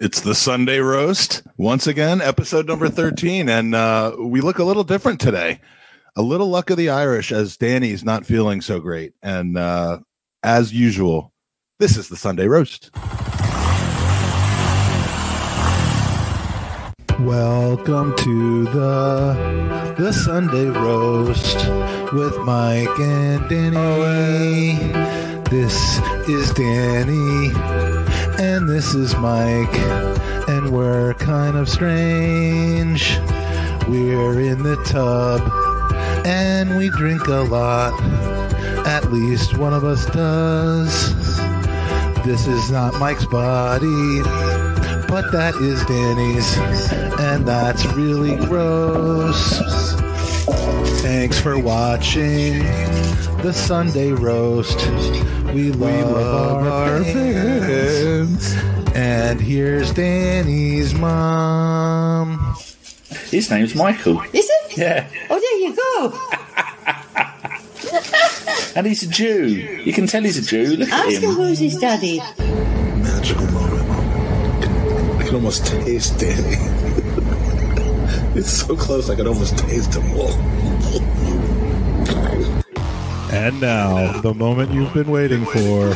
It's the Sunday roast once again, episode number 13. And uh, we look a little different today. A little luck of the Irish as Danny's not feeling so great. And uh, as usual, this is the Sunday roast. Welcome to the the Sunday roast with Mike and Danny. This is Danny and this is Mike and we're kind of strange. We're in the tub and we drink a lot. At least one of us does. This is not Mike's body but that is Danny's, and that's really gross. Thanks for watching the Sunday roast. We love, we love our, our fans. fans. And here's Danny's mom. His name's Michael. Is it? Yeah. Oh, there you go. and he's a Jew. You can tell he's a Jew. Look Ask at him. him who's his daddy. Magical moment I can almost taste Danny. it's so close I can almost taste him. And now, the moment you've been waiting for.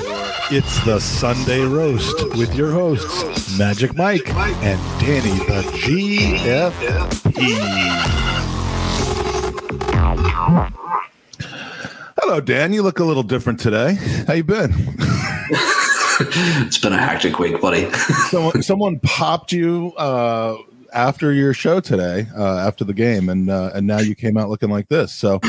It's the Sunday Roast with your hosts, Magic Mike and Danny the GFP. Hello, Dan. You look a little different today. How you been? it's been a hectic week, buddy. someone, someone popped you uh, after your show today, uh, after the game, and uh, and now you came out looking like this. So.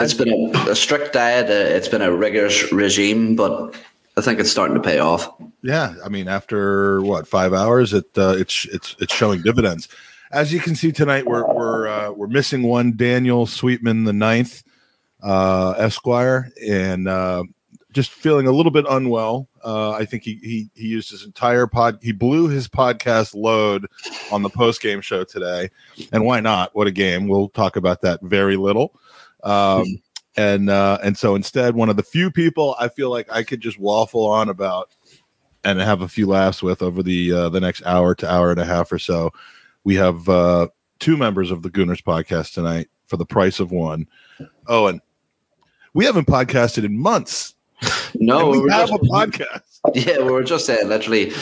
It's been a, a strict diet. Uh, it's been a rigorous regime, but I think it's starting to pay off. Yeah, I mean, after what five hours, it uh, it's it's it's showing dividends. As you can see tonight, we're we're uh, we're missing one Daniel Sweetman the ninth, uh, Esquire, and uh, just feeling a little bit unwell. Uh, I think he, he he used his entire pod. He blew his podcast load on the post game show today, and why not? What a game! We'll talk about that very little. Um, and uh, and so instead, one of the few people I feel like I could just waffle on about and have a few laughs with over the uh, the next hour to hour and a half or so. We have uh, two members of the Gooners podcast tonight for the price of one. Oh, and we haven't podcasted in months. No, we, we have just, a podcast. Yeah, we were just saying, literally,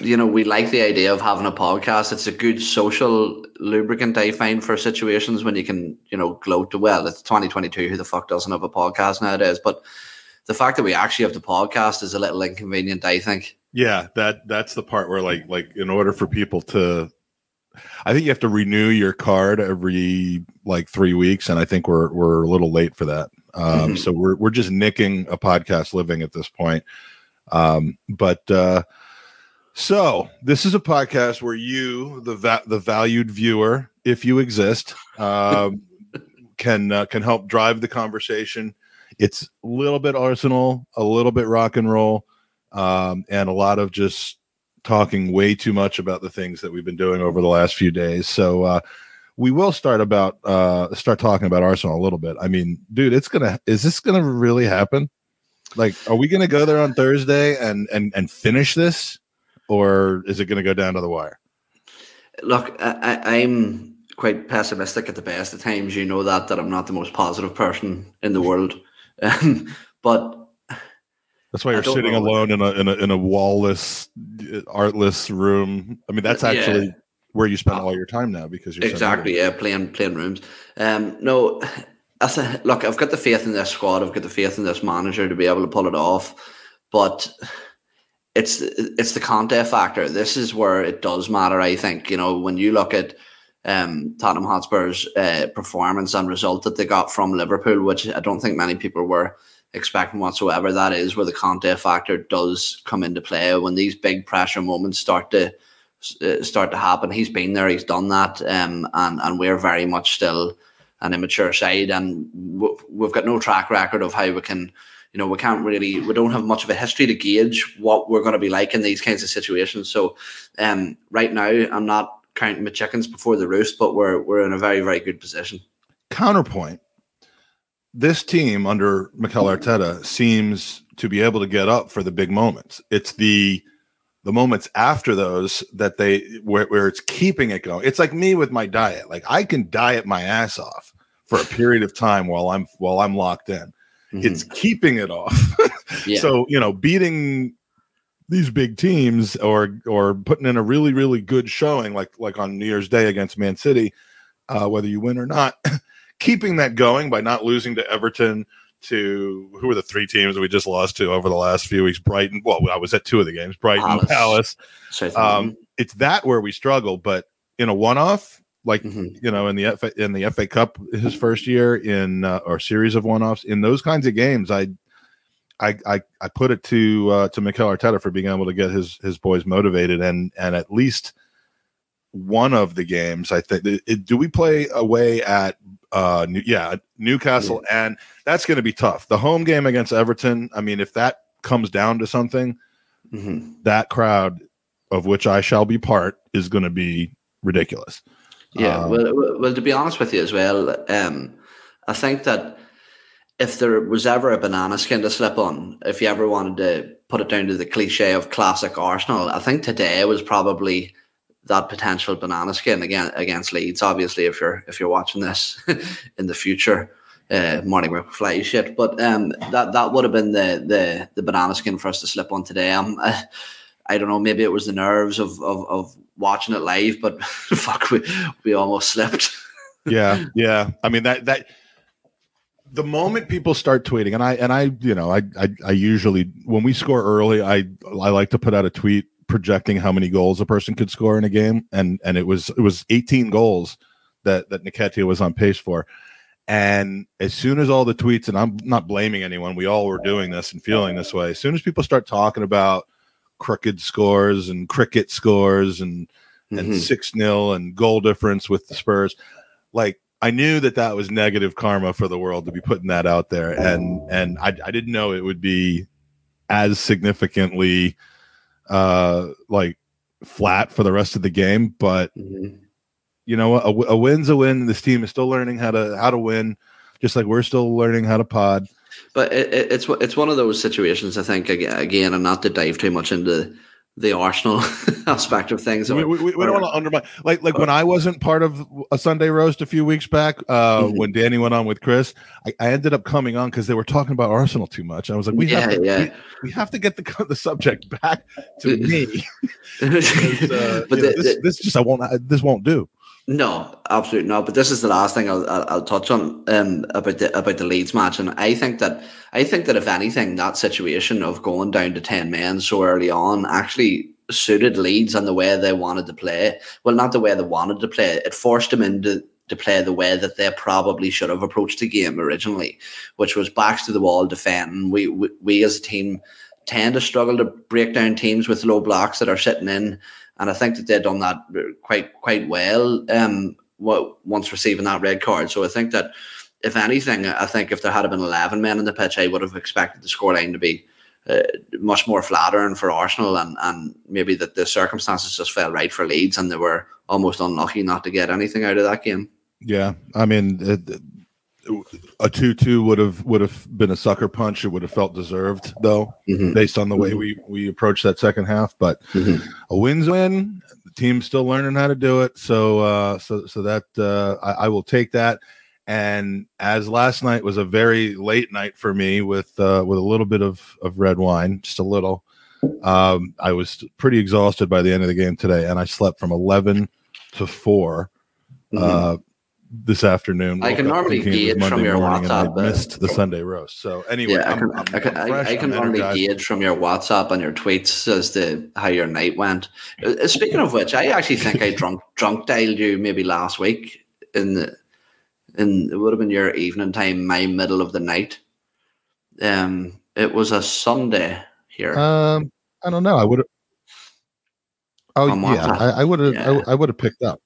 you know, we like the idea of having a podcast. It's a good social lubricant, I find, for situations when you can, you know, gloat. Well, it's 2022. Who the fuck doesn't have a podcast nowadays? But the fact that we actually have the podcast is a little inconvenient, I think. Yeah, that that's the part where, like, like in order for people to I think you have to renew your card every like three weeks, and I think we're we're a little late for that. Um, mm-hmm. So we're we're just nicking a podcast living at this point. Um, but uh, so this is a podcast where you, the va- the valued viewer, if you exist, um, can uh, can help drive the conversation. It's a little bit Arsenal, a little bit rock and roll, um, and a lot of just talking way too much about the things that we've been doing over the last few days. So uh, we will start about uh, start talking about Arsenal a little bit. I mean, dude, it's gonna is this gonna really happen? Like, are we gonna go there on Thursday and and and finish this, or is it gonna go down to the wire? Look, I, I'm quite pessimistic at the best of times. You know that that I'm not the most positive person in the world, um, but that's why you're sitting alone in a in a in a wallless, artless room. I mean, that's actually yeah. where you spend all your time now because you're exactly yeah playing playing rooms. Um, no, I say, look, I've got the faith in this squad. I've got the faith in this manager to be able to pull it off, but it's it's the Conte factor. This is where it does matter. I think you know when you look at um, Tottenham Hotspur's uh, performance and result that they got from Liverpool, which I don't think many people were expecting whatsoever. That is where the Conte factor does come into play when these big pressure moments start to uh, start to happen. He's been there, he's done that, um, and and we're very much still an immature side, and we've got no track record of how we can. You know, we can't really, we don't have much of a history to gauge what we're going to be like in these kinds of situations. So, um, right now, I'm not counting my chickens before the roost, but we're we're in a very very good position. Counterpoint: this team under Mikel Arteta seems to be able to get up for the big moments. It's the the moments after those that they where, where it's keeping it going. It's like me with my diet. Like I can diet my ass off for a period of time while I'm while I'm locked in. Mhm. It's keeping it off. yeah. So you know, beating these big teams or or putting in a really really good showing like like on New Year's Day against Man City, uh, whether you win or not, keeping that going by not losing to Everton. To who were the three teams we just lost to over the last few weeks? Brighton. Well, I was at two of the games. Brighton, Palace. Palace. Um, it's that where we struggle, but in a one-off, like Mhm. you know, in the FA, in the FA Cup his first year in uh, or series of one-offs in those kinds of games, I I I, I put it to uh, to Mikel Arteta for being able to get his his boys motivated and and at least one of the games I think it, do we play away at uh New, yeah Newcastle and that's going to be tough. The home game against Everton, I mean if that comes down to something, Mhm. that crowd of which I shall be part is going to be ridiculous. Yeah, Um, well, well, to be honest with you as well, um, I think that if there was ever a banana skin to slip on, if you ever wanted to put it down to the cliche of classic Arsenal, I think today was probably that potential banana skin again against Leeds. Obviously, if you're if you're watching this in the future, uh, morning McFly shit, but um, that that would have been the the the banana skin for us to slip on today. Um, I, I don't know, maybe it was the nerves of of, of watching it live, but fuck, we we almost slipped. yeah, yeah. I mean that that the moment people start tweeting, and I and I, you know, I I, I usually when we score early, I I like to put out a tweet projecting how many goals a person could score in a game, and and it was it was 18 goals that that Nketiah was on pace for. And as soon as all the tweets, and I'm not blaming anyone, we all were doing this and feeling this way. As soon as people start talking about crooked scores and cricket scores and and Mhm. six 0 and goal difference with the Spurs. Like I knew that that was negative karma for the world to be putting that out there, and and I, I didn't know it would be as significantly uh like flat for the rest of the game. But Mhm. you know, a, a win's a win. This team is still learning how to how to win, just like we're still learning how to pod. But it, it, it's it's one of those situations. I think again, and not to dive too much into the Arsenal aspect of things. we, or- we, we or- don't want to undermine like like when I wasn't part of a Sunday roast a few weeks back uh Mhm. when Danny went on with Chris I, I ended up coming on because they were talking about Arsenal too much I was like we yeah, have to, yeah. We, we have to get the the subject back to me because, uh, but you know, the- this, this just I won't this won't do No, absolutely not. But this is the last thing I'll, I'll, touch on um, about the about the Leeds match, and I think that I think that if anything, that situation of going down to ten men so early on actually suited Leeds and the way they wanted to play. Well, not the way they wanted to play. It forced them into to play the way that they probably should have approached the game originally, which was backs to the wall defending. We we, we as a team tend to struggle to break down teams with low blocks that are sitting in and I think that they've done that quite quite well. Um, once receiving that red card, so I think that if anything, I think if there had been eleven men in the pitch, I would have expected the scoreline to be uh, much more flattering for Arsenal, and and maybe that the circumstances just fell right for Leeds, and they were almost unlucky not to get anything out of that game. yeah I mean it, a two two would have would have been a sucker punch it would have felt deserved though Mhm. based on the way we we approached that second half but Mhm. a win's a win. The team's still learning how to do it. So, uh, so, so that uh, I, I will take that. And as last night was a very late night for me with uh, with a little bit of of red wine, just a little. Um, I was pretty exhausted by the end of the game today, and I slept from eleven to 4 uh, this afternoon. I can normally thinking it was gauge from your I WhatsApp, uh, missed the Sunday roast. So anyway, Yeah, I can, I'm- I can, I'm fresh, I can normally gauge from your WhatsApp and your tweets as to how your night went. Uh, Speaking of which, I actually think I drunk drunk dialed you maybe last week in the, in it would have been your evening time, my middle of the night. Um, it was a Sunday here. Um, I don't know. I would have. Oh yeah, I, I would have. Yeah. I, would have picked up.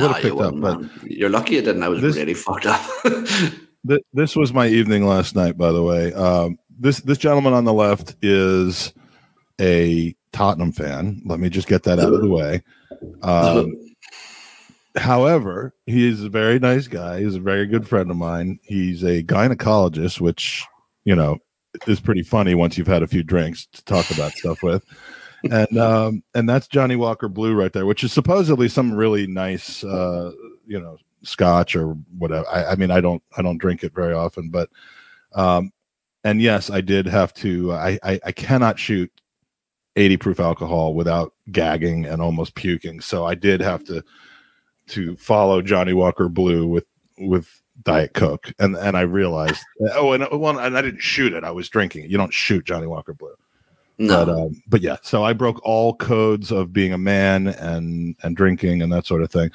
I would have picked up, wouldn't, but man. you're lucky you didn't. I was This- really fucked up. th- this was my evening last night. By the way, um, this this gentleman on the left is a Tottenham fan. Let me just get that out of the way. Um, however, he is a very nice guy. He's a very good friend of mine. He's a gynecologist, which you know is pretty funny once you've had a few drinks to talk about stuff with. And um, and that's Johnnie Walker Blue right there, which is supposedly some really nice, uh, you know, Scotch or whatever. I, I mean, I don't I don't drink it very often, but um, and yes, I did have to. I, I I cannot shoot 80 proof alcohol without gagging and almost puking. So I did have to to follow Johnnie Walker Blue with with Diet Coke, and and I realized oh, and one and I didn't shoot it. I was drinking it. You don't shoot Johnnie Walker Blue. No, But um, but yeah, so I broke all codes of being a man and and drinking and that sort of thing.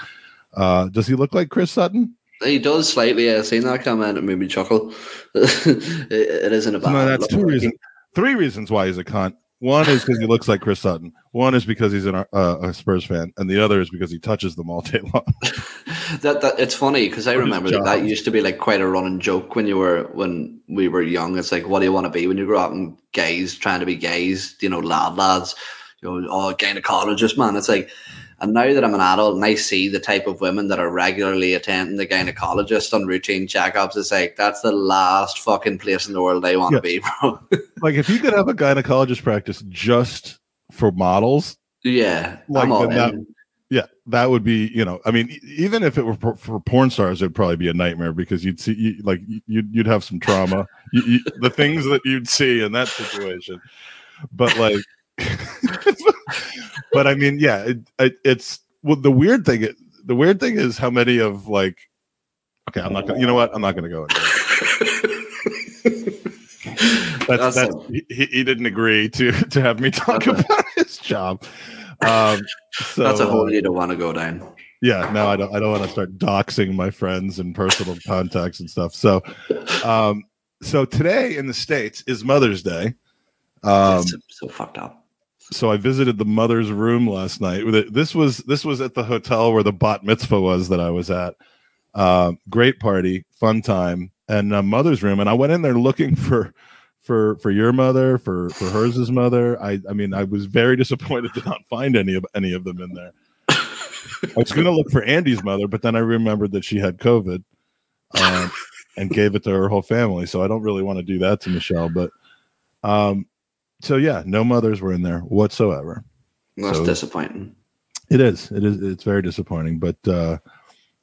Uh, does he look like Chris Sutton? he does slightly. Yeah, seen that comment. It made me chuckle. it, it isn't a bad. No, that's two reasons. Three reasons why he's a cunt. One is because he looks like Chris Sutton. One is because he's an, uh, a Spurs fan, and the other is because he touches them all day long. that, that it's funny because I remember that, that used to be like quite a running joke when you were when we were young. It's like, what do you want to be when you grow up? And gays trying to be gays, you know, lad lads, you know, oh gynecologist man. It's like, and now that I'm an adult and I see the type of women that are regularly attending the gynecologist on routine checkups, it's like that's the last fucking place in the world I want Yeah. to be, bro. like if you could have a gynecologist practice just for models, yeah, Like I'm all the- that- yeah, that would be. You know, I mean, even if it were for, for porn stars, it'd probably be a nightmare because you'd see, you, like, you'd you'd have some trauma. you, you, the things that you'd see in that situation, but like, but I mean, yeah, it, it, it's well. The weird thing, the weird thing is how many of like. Okay, I'm not gonna. You know what? I'm not gonna go. That's, That's that's, he, he didn't agree to to have me talk That's a- about his job. Um, so, That's a uh, hole you don't want to go down. yeah no i don't i don't want to start doxing my friends and personal contacts and stuff so um so today in the states is mother's day um so, so fucked up. So i visited the mother's room last night this was this was at the hotel where the bat mitzvah was that i was at um great party fun time and uh, mother's room and i went in there looking for for for your mother for for hers mother i i mean i was very disappointed to not find any of any of them in there I was going to look for Andy's mother, but then I remembered that she had COVID um, and gave it to her whole family. So I don't really want to do that to Michelle. But um, so yeah, no mothers were in there whatsoever. That's So- disappointing. It is. It is. It's very disappointing. But uh,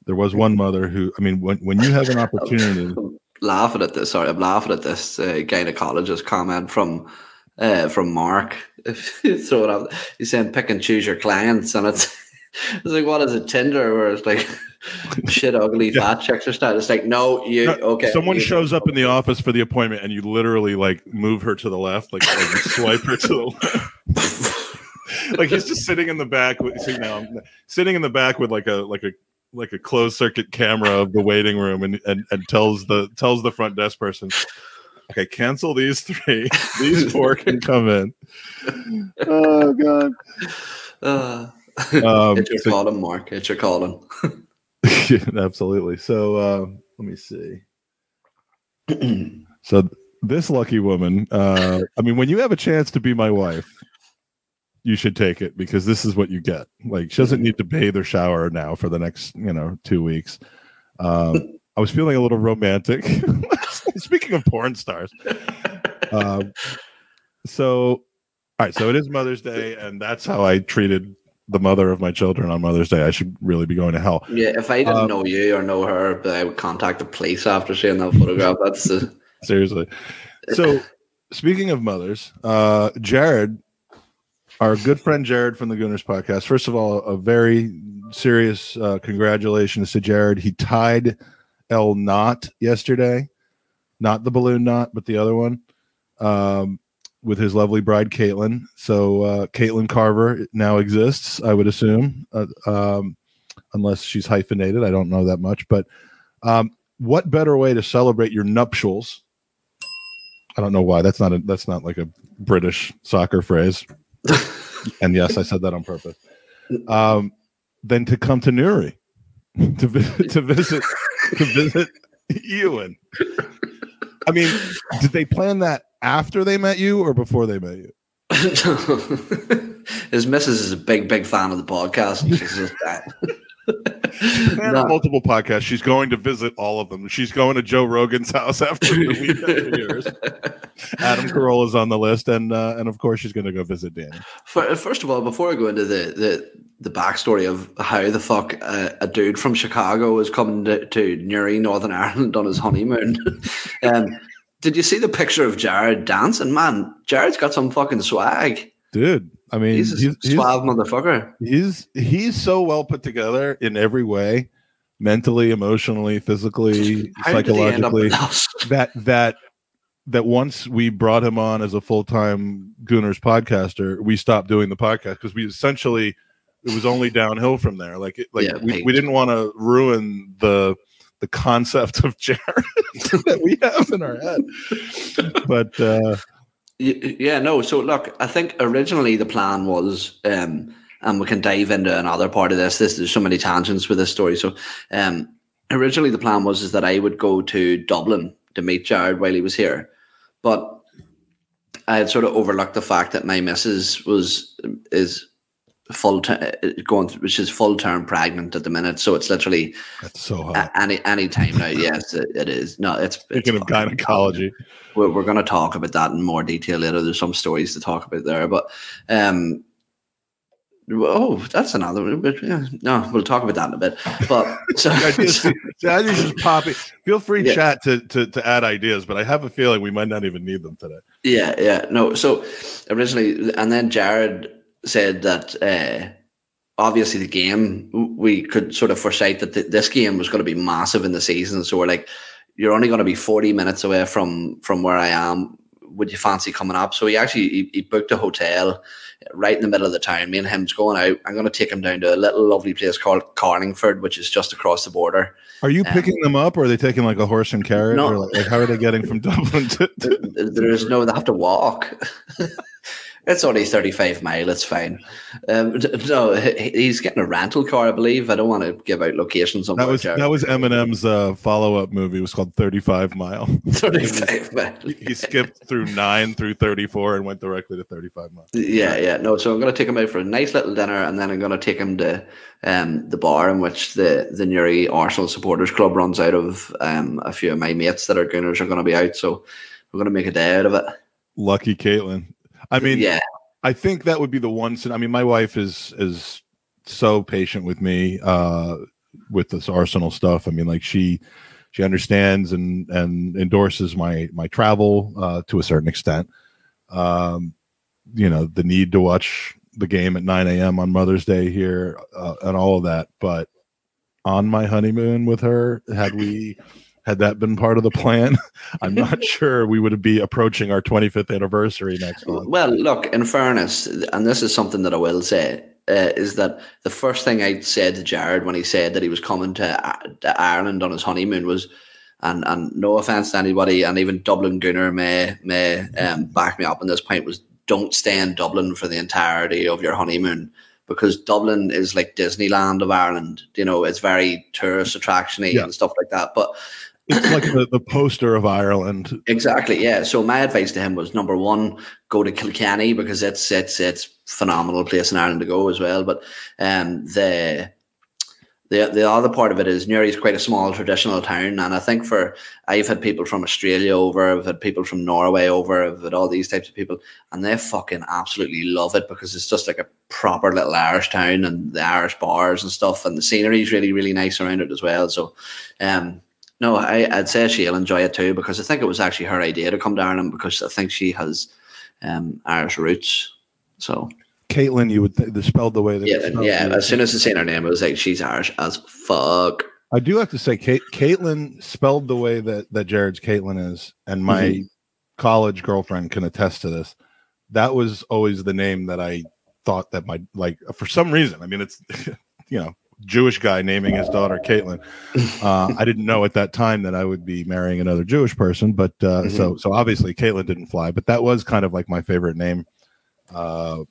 there was one mother who, I mean, when when you have an opportunity, I'm laughing at this. Sorry, I'm laughing at this uh, gynecologist comment from uh, from Mark. If you throw it out, he's saying pick and choose your clients, and it's it's like what is it Tinder where it's like shit ugly Yeah. fat chicks or stuff. It's like no, you No, okay? someone you- shows up in the office for the appointment, and you literally like move her to the left, like, like swipe her to the left. like he's just sitting in the back with see now I'm sitting in the back with like a like a like a closed circuit camera of the waiting room and, and and tells the tells the front desk person okay cancel these three these four can come in oh god Uh, um it's your so- calling, Mark. It's your calling. absolutely. So uh let me see. So this lucky woman uh i mean when you have a chance to be my wife you should take it because this is what you get. Like she doesn't need to bathe or shower now for the next you know two weeks. Um i was feeling a little romantic. Speaking of porn stars. Um so all right so it is mother's day and that's how i treated the mother of my children on mother's day i should really be going to hell. Yeah, if I didn't Um, know you or know her, but I would contact the police after seeing that photograph. That's the seriously. So speaking of mothers uh jared our good friend jared from the gooners podcast first of all a very serious uh congratulations to jared. He tied el knot yesterday. Not the balloon knot but the other one. Um with his lovely bride caitlin so uh caitlin carver now exists i would assume uh, um unless she's hyphenated i don't know that much but um what better way to celebrate your nuptials I don't know why. That's not a that's not like a British soccer phrase. and yes, I said that on purpose. Um, than to come to Newry to to visit to visit Eoin. I mean, did they plan that after they met you or before they met you? His missus is a big, big fan of the podcast. She's just that. And No. multiple podcasts. She's going to visit all of them. She's going to Joe Rogan's house after the weekend. yours. Adam Carolla's on the list, and uh, and of course she's going to go visit Danny. For, first of all, before I go into the the, the backstory of how the fuck uh, a dude from Chicago was coming to, to Newry, Northern Ireland on his honeymoon, um, did you see the picture of Jared dancing? Man, Jared's got some fucking swag. Dude, I mean, He's a he's, he's, motherfucker. he's he's so well put together in every way, mentally, emotionally, physically, How did he end up psychologically. that that that once we brought him on as a full time Gooners podcaster, we stopped doing the podcast because we essentially it was only downhill from there. Like it, like Yeah, we, we didn't want to ruin the the concept of Jared that we have in our head. But uh Yeah, no. So look, I think originally the plan was, um, and we can dive into another part of this. This there's so many tangents with this story. So, um, originally the plan was is that I would go to Dublin to meet Jared while he was here, but I had sort of overlooked the fact that my missus was is full term going through, which is full term pregnant at the minute. So it's literally that's so hot. any any time now. Yes, it, it is. No, it's Speaking it's of gynecology, we're, we're going to talk about that in more detail later. There's some stories to talk about there, but um, oh, that's another. one, But yeah, no, we'll talk about that in a bit. But so, ideas, ideas just popping. Feel free, Yeah. chat, to, to to add ideas, but I have a feeling we might not even need them today. yeah, yeah, no. So originally, and then Jared said that uh, obviously the game we could sort of foresight that th- this game was going to be massive in the season. So we're like, you're only going to be 40 minutes away from from where I am. Would you fancy coming up? So he actually he, he booked a hotel right in the middle of the town. Me and him's going out. I'm going to take him down to a little lovely place called Carlingford, which is just across the border. Are you Um, picking them up, or are they taking like a horse and carriage, No. or like, like how are they getting from Dublin to? to There- there is no, they have to walk. it's only 35 mile, it's fine. Um, no, he's getting a rental car, I believe. I don't want to give out locations on that was that was Eminem's uh, follow up movie. It was called Thirty Five Mile. 35 mile. he, skipped through nine through thirty four and went directly to thirty five Mile. Yeah, yeah. No, so I'm going to take him out for a nice little dinner, and then I'm going to take him to um, the bar in which the the Newry Arsenal supporters club runs out of. Um, a few of my mates that are Gunners are going to be out, so we're going to make a day out of it. Lucky Caitlin. I mean, yeah, I think that would be the one. sin- I mean, my wife is is so patient with me uh, with this Arsenal stuff. I mean, like she she understands and and endorses my my travel uh, to a certain extent. Um, you know, the need to watch the game at 9 a.m. on Mother's Day here uh, and all of that. But on my honeymoon with her, had we had that been part of the plan, I'm not sure we would be approaching our 25th anniversary next month. Well, look, in fairness, and this is something that I will say, uh, is that the first thing I said to Jared when he said that he was coming to, to Ireland on his honeymoon was, and and no offense to anybody, and even Dublin Gunner may may um, back me up on this point was don't stay in Dublin for the entirety of your honeymoon because Dublin is like Disneyland of Ireland. You know, it's very tourist attractiony Yeah. and stuff like that. But It's like the, the poster of Ireland. Exactly, yeah. So my advice to him was number one, go to Kilkenny because it's it's it's phenomenal place in Ireland to go as well. But um the the the other part of it is Newry is quite a small traditional town, and I think for I've had people from Australia over, I've had people from Norway over, I've had all these types of people, and they fucking absolutely love it because it's just like a proper little Irish town and the Irish bars and stuff, and the scenery is really really nice around it as well. So, um, no, I, I'd say she'll enjoy it too because I think it was actually her idea to come to Ireland because I think she has um, Irish roots. So Caitlin, you would th- the spelled the way that yeah, spelled. yeah. As soon as I seen her name, it was like she's Irish as fuck. I do have to say, Kate, Caitlin spelled the way that that Jared's Caitlin is, and my Mhm. college girlfriend can attest to this. That was always the name that I thought that my like for some reason. I mean, it's you know Jewish guy naming his daughter Caitlin. Uh, I didn't know at that time that I would be marrying another Jewish person, but uh, so so obviously Caitlin didn't fly. But that was kind of like my favorite name uh,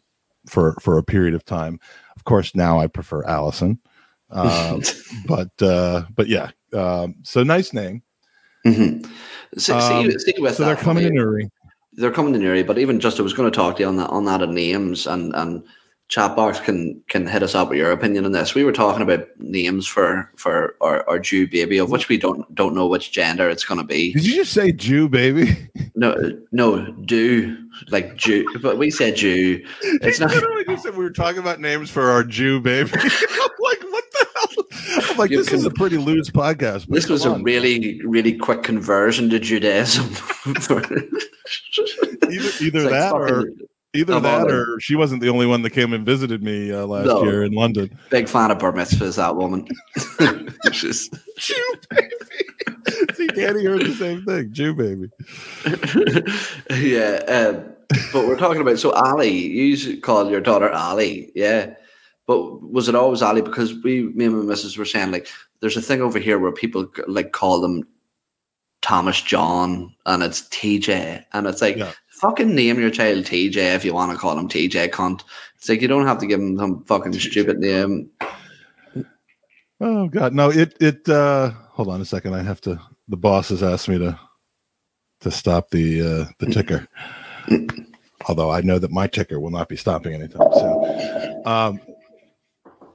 for for a period of time. Of course, now I prefer Allison. Um, but uh but yeah um so nice name hmm See, Um, see, see with so they're coming to me, they're coming to Newry, but even just I was going to talk to you on that on that of names and and chat box can can hit us up with your opinion on this. We were talking about names for for our, our Jew baby, of which we don't don't know which gender it's going to be. Did you just say Jew, baby? No, no, do like Jew, but we said Jew. It's not. Literally just said we were talking about names for our Jew baby. I'm like, what the hell? I'm like, You this is a pretty loose podcast. This was a on. really really quick conversion to Judaism. Either, either It's like that or either that or she wasn't the only one that came and visited me uh, last No. year in London. big fan of bar mitzvahs. That woman. She's- Jew baby. See, Danny heard the same thing. Jew baby. yeah, um, but we're talking about so Ali. You call your daughter Ali, yeah. But was it always Ali? Because we, me and my missus were saying like, there's a thing over here where people like call them Thomas John, and it's TJ, and it's like, Yeah. Fucking name your child TJ if you want to call him TJ. Cunt. It's like you don't have to give him some fucking stupid name. Oh God, no! It it. uh Hold on a second. I have to. The boss has asked me to to stop the uh the ticker. Although I know that my ticker will not be stopping anytime soon. Um,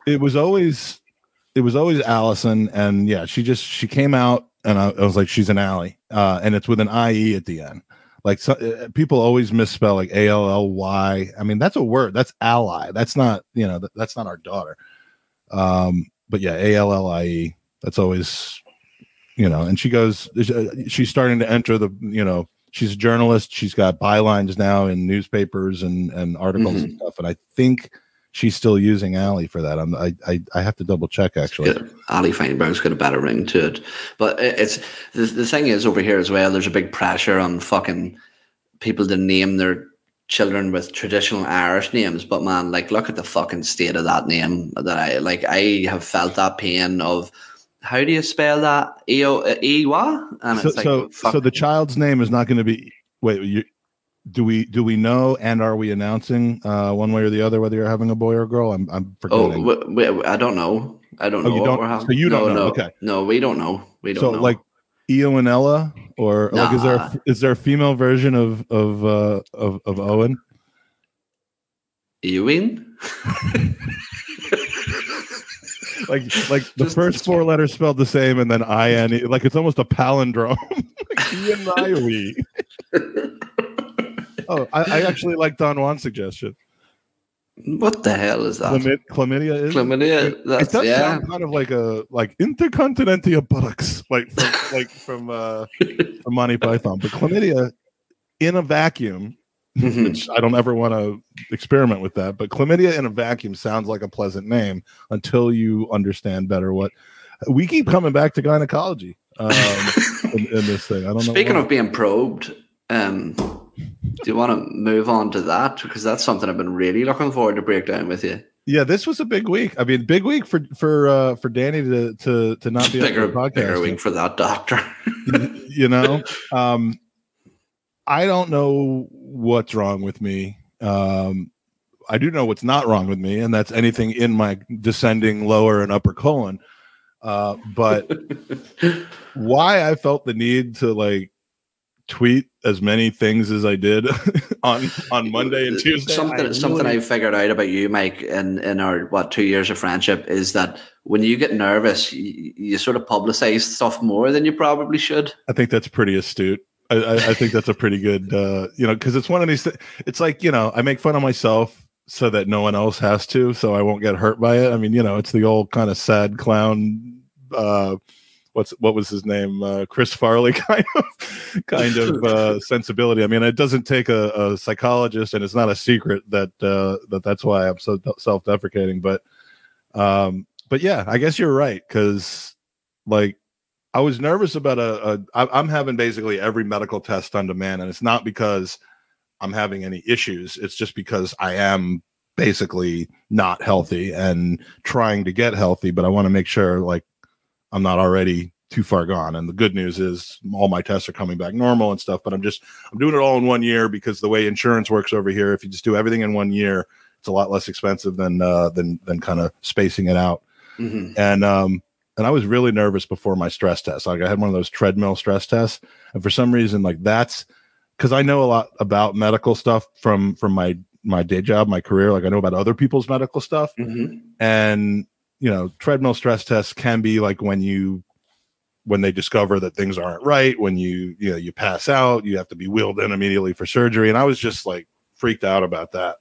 it was always it was always Allison, and yeah, she just she came out, and I, I was like, she's an Ally, uh, and it's with an IE at the end. Like so, uh, people always misspell like A L L Y. I mean, that's a word. That's ally. That's not you know that, that's not our daughter. Um, but yeah, A L L I E. That's always, you know. And she goes, she's starting to enter the, you know, she's a journalist. She's got bylines now in newspapers and and articles and stuff. And I think she's still using Ali for that. I'm, I I I have to double check actually. Ali Feinberg's got a better ring to it. But it's the, the thing is over here as well, there's a big pressure on fucking people to name their children with traditional Irish names. But man, like look at the fucking state of that name that I like I have felt that pain of how do you spell that? E O E what? And So like so so the child's name is not going to be. Wait, you. Do we do we know and are we announcing uh, one way or the other whether you're having a boy or a girl? I'm I'm forgetting. Oh, forgetting. w- w- I don't know. I don't Oh, know you don't- having. so you don't no, know, No, okay. no, we don't know. We don't so know. like Eo and Ella, or like is there a, is there a female version of of uh, of of Owen? Ewing. Like like the Just- first four letters spelled the same, and then I N E. Like it's almost a palindrome. Ian Iowi. oh, I, I actually like Don Juan's suggestion. What the hell is that? Chlamyd- chlamydia is. Chlamydia. it That's does yeah. sound kind of like a like intercontinental buttocks, like from, like from uh, from Monty Python. But chlamydia in a vacuum Mhm. which I don't ever want to experiment with that. But chlamydia in a vacuum sounds like a pleasant name until you understand better what we keep coming back to gynecology um, in, in this thing. I don't know. Speaking of being probed, um, do you want to move on to that because that's something I've been really looking forward to break down with you. yeah, this was a big week. I mean, big week for for uh, for Danny to to to not be Bigger, on the bigger podcast. week for that doctor. you know, um, I don't know what's wrong with me. Um, I do know what's not wrong with me, and that's anything in my descending lower and upper colon. Uh, but why I felt the need to like tweet as many things as I did on on Monday and Tuesday. Something, I something really- I figured out about you, Mike, in in our what two years of friendship is that when you get nervous, you, you sort of publicize stuff more than you probably should. I think that's pretty astute. I, I, I think that's a pretty good, uh, you know, because it's one of these. Th- it's like you know, I make fun of myself so that no one else has to, so I won't get hurt by it. I mean, you know, it's the old kind of sad clown. Uh, what's what was his name? Uh, Chris Farley kind of kind of uh, sensibility. I mean, it doesn't take a, a psychologist, and it's not a secret that uh, that that's why I'm so self deprecating. But um, but yeah, I guess you're right because like I was nervous about a, a I, I'm having basically every medical test on demand, and it's not because I'm having any issues. It's just because I am basically not healthy and trying to get healthy, but I want to make sure like I'm not already too far gone. And the good news is all my tests are coming back normal and stuff, but I'm just I'm doing it all in one year because the way insurance works over here, if you just do everything in one year, it's a lot less expensive than uh than than kind of spacing it out Mhm. and um and I was really nervous before my stress test. Like I had one of those treadmill stress tests, and for some reason, like that's because I know a lot about medical stuff from from my my day job, my career. Like I know about other people's medical stuff, Mhm. and you know, treadmill stress tests can be like when you when they discover that things aren't right, when you you know you pass out, you have to be wheeled in immediately for surgery, and I was just like freaked out about that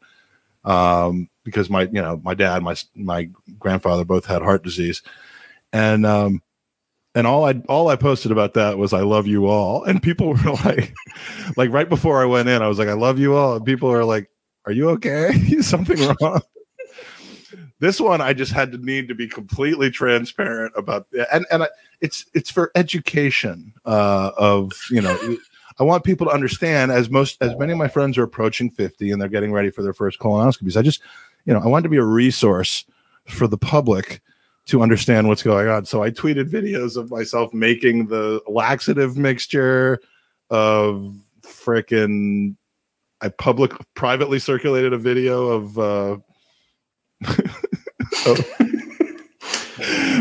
um, because my you know my dad, my my grandfather both had heart disease, and um, and all I all I posted about that was I love you all, and people were like, like right before I went in, I was like I love you all, and people are like, Are you okay? Is something wrong? This one I just had to need to be completely transparent about, and and I, it's it's for education uh, of you know. I want people to understand, as most as many of my friends are approaching fifty and they're getting ready for their first colonoscopies. I just, you know, I want to be a resource for the public to understand what's going on. So I tweeted videos of myself making the laxative mixture of freaking I public privately circulated a video of uh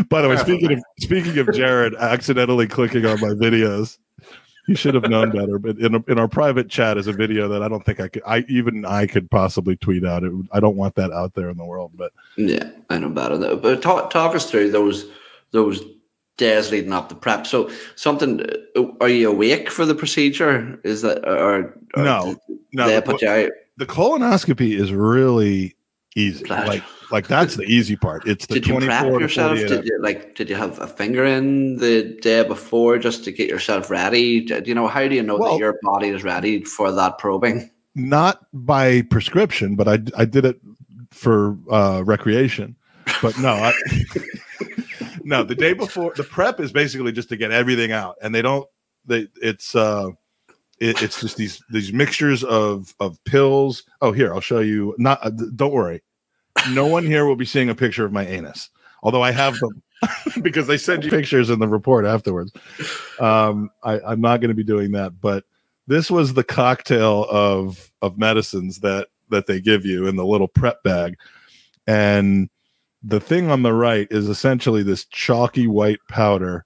by the way, speaking of speaking of Jared accidentally clicking on my videos, you should have known better. But in a, in our private chat is a video that I don't think I could. I even I could possibly tweet out. It, I don't want that out there in the world. But Yeah, I know better. than- But talk, talk us through those those days leading up to prep. So something. uh, Are you awake for the procedure? Is that or, or No, no, They put you out. the colonoscopy is really easy. Like like that's the easy part. It's the Did you prep yourself? Did you like? Did you have a finger in the day before just to get yourself ready? Do you know how do you know Well- that your body is ready for that probing? Not by prescription, but I I did it for uh, recreation. But no, I, no. The day before the prep is basically just to get everything out, and they don't. They it's uh, it, it's just these these mixtures of of pills. Oh, here I'll show you. Not uh, don't worry. No one here will be seeing a picture of my anus, although I have them because they send you pictures in the report afterwards. Um, I, I'm not going to be doing that, but this was the cocktail of of medicines that that they give you in the little prep bag, and the thing on the right is essentially this chalky white powder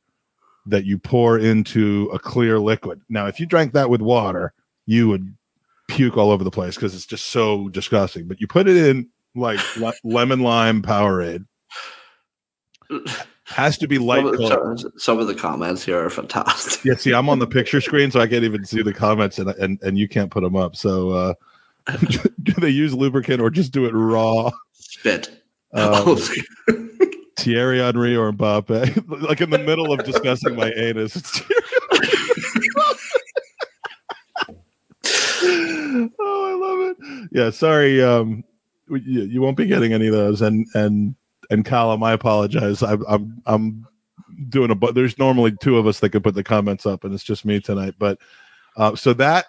that you pour into a clear liquid. Now, if you drank that with water, you would puke all over the place because it's just so disgusting. But you put it in like le- lemon lime Powerade. Has to be light Some of, some of the comments here are fantastic. Yeah, see, I'm on the picture screen, so I can't even see the comments, and and, and you can't put them up. So, uh, do they use lubricant or just do it raw? Spit. Um, Thierry Henry or Mbappe, like in the middle of discussing my anus. It's oh, I love it. Yeah, sorry. Um, you, you won't be getting any of those. And and and Callum, I apologize. I'm I'm I'm doing a but. There's normally two of us that could put the comments up, and it's just me tonight. But uh, so that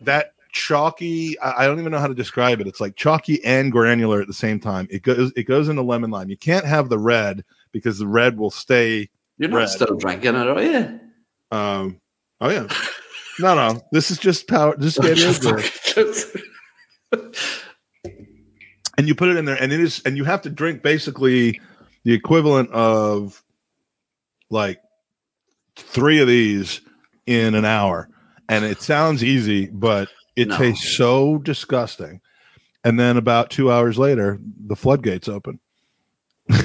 that chalky I, I don't even know how to describe it. It's like chalky and granular at the same time. It goes it goes into lemon lime. You can't have the red because the red will stay You're not Red. still drinking it, are you? um oh yeah. No no. This is just power just get it. And you put it in there and it is and you have to drink basically the equivalent of like three of these in an hour. And it sounds easy but it No. tastes so disgusting and then about two hours later the floodgates open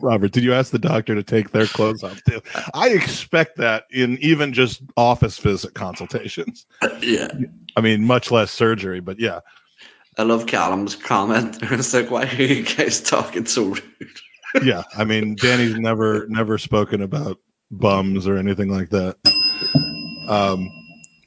Robert, did you ask the doctor to take their clothes off too? I expect that in even just office visit consultations. yeah. I mean, much less surgery, but yeah. I love Callum's comment. It's like, why are you guys talking so rude? yeah i mean danny's never never spoken about bums or anything like that um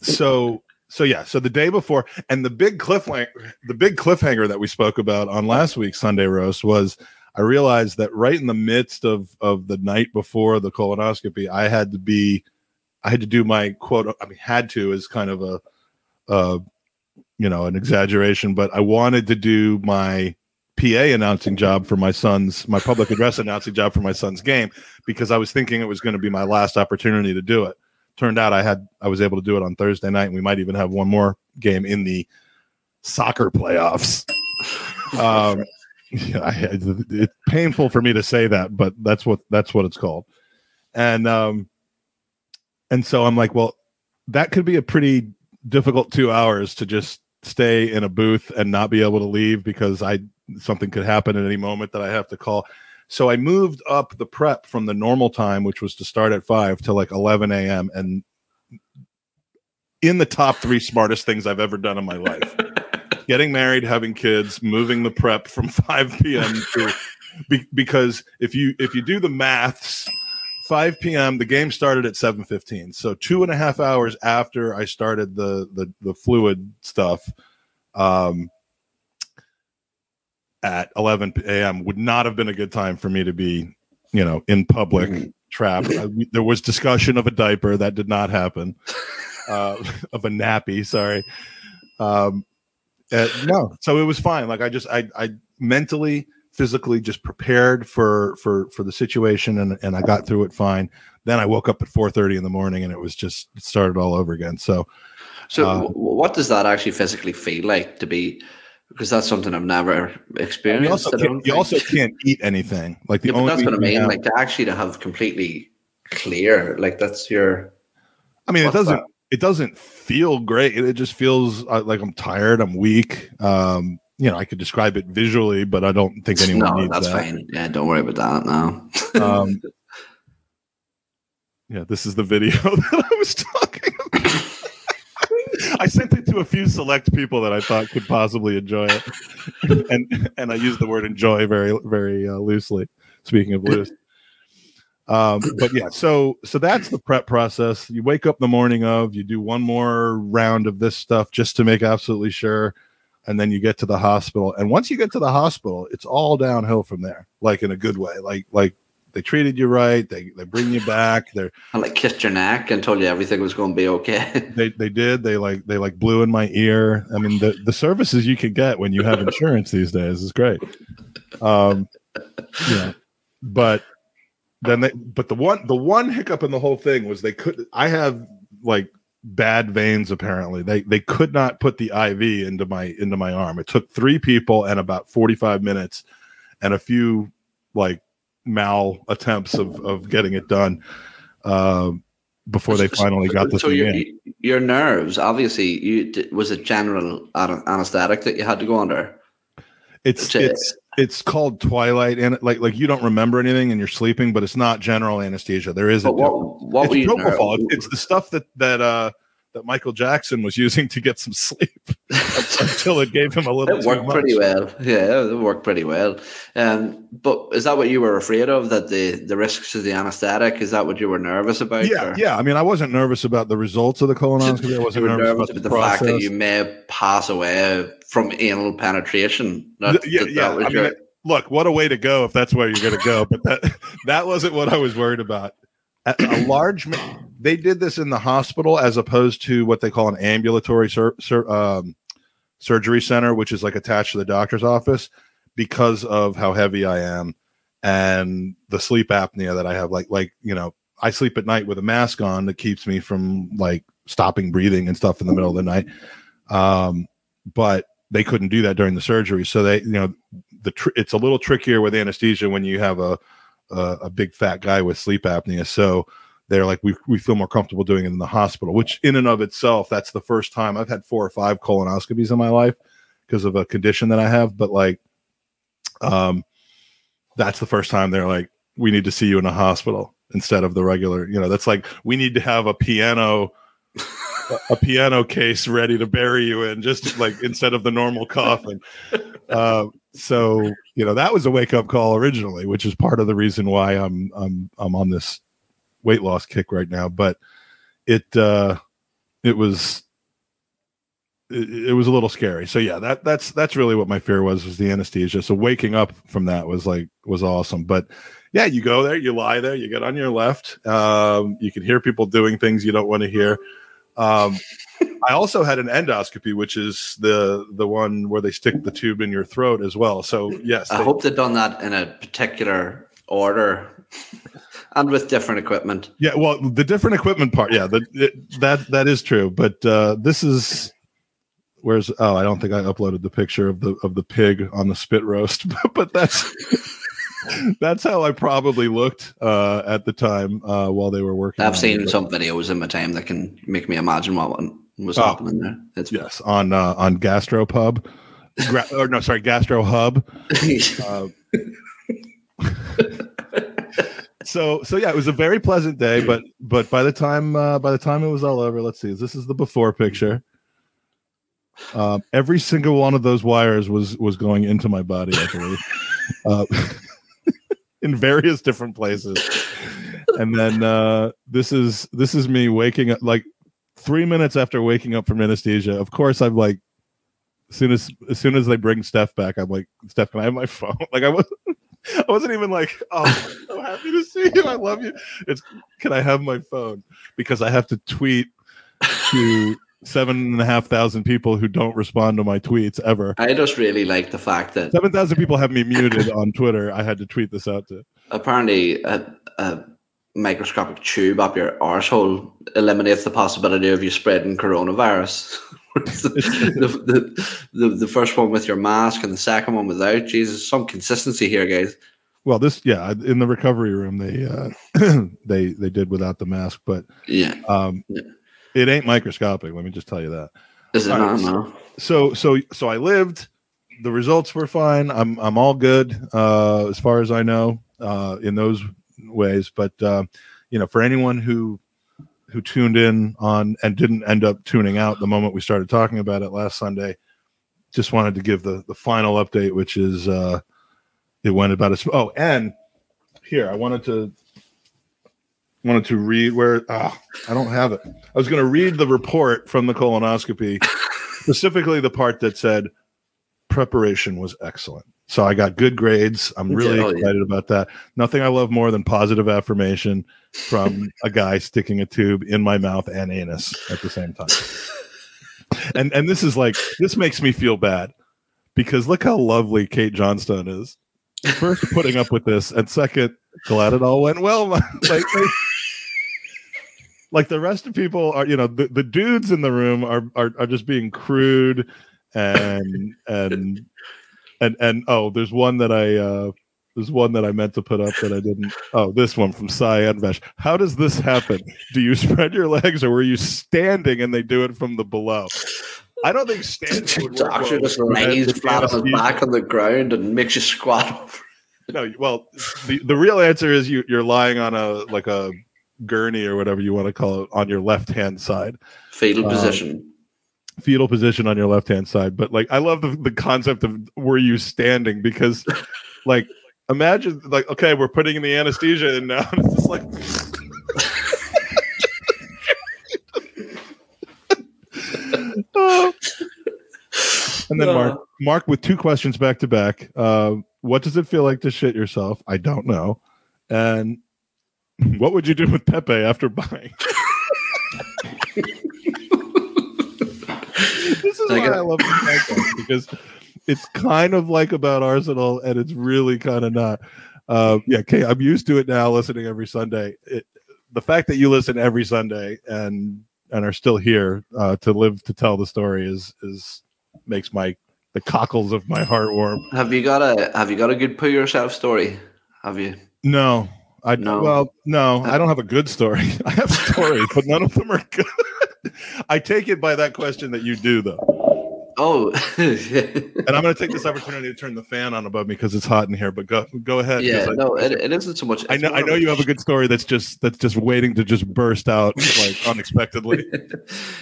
so so yeah so the day before and the big cliffhanger the big cliffhanger that we spoke about on last week's sunday roast was i realized that right in the midst of of the night before the colonoscopy i had to be i had to do my quote i mean had to is kind of a uh you know an exaggeration but i wanted to do my PA announcing job for my son's my public address announcing job for my son's game because I was thinking it was going to be my last opportunity to do it. Turned out I had I was able to do it on Thursday night and we might even have one more game in the soccer playoffs. Um yeah, I, it's painful for me to say that, but that's what that's what it's called. And um and so I'm like, well, that could be a pretty difficult 2 hours to just stay in a booth and not be able to leave because I something could happen at any moment that I have to call. So I moved up the prep from the normal time, which was to start at five to like 11 a.m. and in the top three smartest things I've ever done in my life. Getting married, having kids, moving the prep from 5 p.m. to be, because if you if you do the maths, 5 p.m. the game started at 7:15. So two and a half hours after I started the the, the fluid stuff, um, at 11 a.m. would not have been a good time for me to be, you know, in public Mhm. trapped. I, there was discussion of a diaper that did not happen, uh, of a nappy. Sorry. Um, uh, no, so it was fine. Like I just, I, I mentally, physically just prepared for for for the situation, and and I got through it fine. Then I woke up at 4:30 in the morning, and it was just it started all over again. So So, Uh, what does that actually physically feel like to be? Because that's something I've never experienced. you also can't, you also can't eat anything. Like the yeah, only that's what I mean. Like to actually to have completely clear, like that's your. I mean, it doesn't. that? It doesn't feel great. It, just feels uh, like I'm tired. I'm weak. Um, you know, I could describe it visually, but I don't think anyone no, needs that's that. fine. Yeah, don't worry about that now. Um, yeah, this is the video that I was talking about. I sent it to a few select people that I thought could possibly enjoy it, and and I used the word "enjoy" very very uh, loosely. Speaking of loose, um, but yeah, so so that's the prep process. You wake up the morning of, you do one more round of this stuff just to make absolutely sure, and then you get to the hospital. And once you get to the hospital, it's all downhill from there, like in a good way. Like like they treated you right, they they bring you back. They're I like kissed your neck and told you everything was going to be okay. they they did they like they like blew in my ear i mean the the services you can get when you have insurance these days is great um yeah but then they but the one the one hiccup in the whole thing was they could i have like bad veins apparently they they could not put the iv into my into my arm it took three people and about 45 minutes and a few like mal attempts of of getting it done um before they finally got this so your, in. your nerves, obviously, you was it general anesthetic that you had to go under? It's to- it's it's called twilight and like like you don't remember anything and you're sleeping, but it's not general anesthesia. There is a what what it's propofol. It's the stuff that that uh that Michael Jackson was using to get some sleep until it gave him a little. It worked pretty well. Yeah, it worked pretty well. Um, but is that what you were afraid of? That the the risks of the anesthetic? Is that what you were nervous about? Yeah, or- yeah. I mean, I wasn't nervous about the results of the colonoscopy. I wasn't nervous, nervous about the, the fact that you may pass away from anal penetration. That, Th- yeah, that, yeah. that I your- it- look, what a way to go if that's where you're going to go. But that that wasn't what I was worried about. A, a large, ma- they did this in the hospital as opposed to what they call an ambulatory sur- sur- um, surgery center, which is like attached to the doctor's office, because of how heavy I am and the sleep apnea that I have. Like, like you know, I sleep at night with a mask on that keeps me from like stopping breathing and stuff in the middle of the night. Um, but they couldn't do that during the surgery, so they, you know, the tr- it's a little trickier with anesthesia when you have a a, a big fat guy with sleep apnea. So they're like, we we feel more comfortable doing it in the hospital, which in and of itself, that's the first time I've had four or five colonoscopies in my life because of a condition that I have. But like, um, that's the first time they're like, we need to see you in a hospital instead of the regular. You know, that's like we need to have a piano. a piano case ready to bury you in just like instead of the normal coffin uh, so you know that was a wake up call originally which is part of the reason why i'm i'm i'm on this weight loss kick right now but it uh it was it, it was a little scary. So yeah that that's that's really what my fear was was the anesthesia. So waking up from that was like was awesome. But yeah you go there you lie there you get on your left. Um you can hear people doing things you don't want to hear. Um I also had an endoscopy, which is the the one where they stick the tube in your throat as well. So yes, I they- hope they've done that in a particular order and with different equipment. yeah. Well, the different equipment part, yeah, the, it, that that is true. But uh, this is where's oh, I don't think I uploaded the picture of the of the pig on the spit roast, but that's that's how I probably looked uh, at the time uh, while they were working. I've seen it. some videos in my time that can make me imagine what was Oh. happening there? It's Yes, on uh, on Gastropub. Gra- or no, sorry, Gastro Hub. So so yeah, it was a very pleasant day, but but by the time uh, by the time it was all over, let's see, this is the before picture. Um, every single one of those wires was was going into my body, I believe, uh, in various different places. And then uh, this is this is me waking up like three minutes after waking up from anesthesia. Of course, I'm like, as soon as as soon as they bring Steph back, I'm like, Steph, can I have my phone? Like I was. I wasn't even like, oh, I'm so happy to see you. I love you. It's can I have my phone? Because I have to tweet to seven and a half thousand people who don't respond to my tweets ever. I just really like the fact that Seven thousand people have me muted on Twitter. I had to tweet this out to. apparently a, a microscopic tube up your arsehole eliminates the possibility of you spreading coronavirus. the, the, the, the first one with your mask and the second one without. Jesus, some consistency here, guys. Well, this yeah, in the recovery room they uh they they did without the mask, but Yeah. um Yeah. it ain't microscopic, let me just tell you that. Is it not? No. so so so I lived. The results were fine. I'm I'm all good uh, as far as I know uh, in those ways. But uh, you know, for anyone who who tuned in on and didn't end up tuning out the moment we started talking about it last Sunday, just wanted to give the the final update, which is uh, it went about as oh and here I wanted to wanted to read where ah, I don't have it. I was going to read the report from the colonoscopy specifically the part that said preparation was excellent. So I got good grades. I'm really oh, yeah. excited about that. Nothing I love more than positive affirmation from a guy sticking a tube in my mouth and anus at the same time. And and this is like this makes me feel bad because look how lovely Kate Johnstone is. First putting up with this, and second, glad it all went well. like, like, like the rest of people are, you know, the, the dudes in the room are, are are just being crude and and and and oh, there's one that I uh there's one that I meant to put up that I didn't. Oh, this one from Cyan Vesh. How does this happen? Do you spread your legs or were you standing and they do it from the below? I don't think standing would work Doctor well just lays flat on his back on the ground and makes you squat over. No, well, the, the real answer is you you're lying on a like a gurney or whatever you want to call it on your left hand side, Fetal Um, position. Fetal position on your left hand side. But like, I love the, the concept of were you standing because, like, imagine like okay, we're putting in the anesthesia and now and it's just like. Oh. And then Mark, Mark with two questions back to back. Uh, what does it feel like to shit yourself? I don't know. And what would you do with Pepe after buying? this is I I love podcast because it's kind of like about Arsenal, and it's really kind of not. Uh, yeah, okay, I'm used to it now, listening every Sunday. It, the fact that you listen every Sunday and and are still here uh, to live to tell the story is is makes my the cockles of my heart warm. Have you got a Have you got a good poo yourself story? Have you? No, I No. well, no, I don't have a good story. I have stories, but none of them are good. I take it by that question that you do, though. Oh, And I'm going to take this opportunity to turn the fan on above me because it's hot in here. But go go ahead. yeah. I, No, it, it isn't so much. I know I know you have a good story that's just that's just waiting to just burst out like unexpectedly.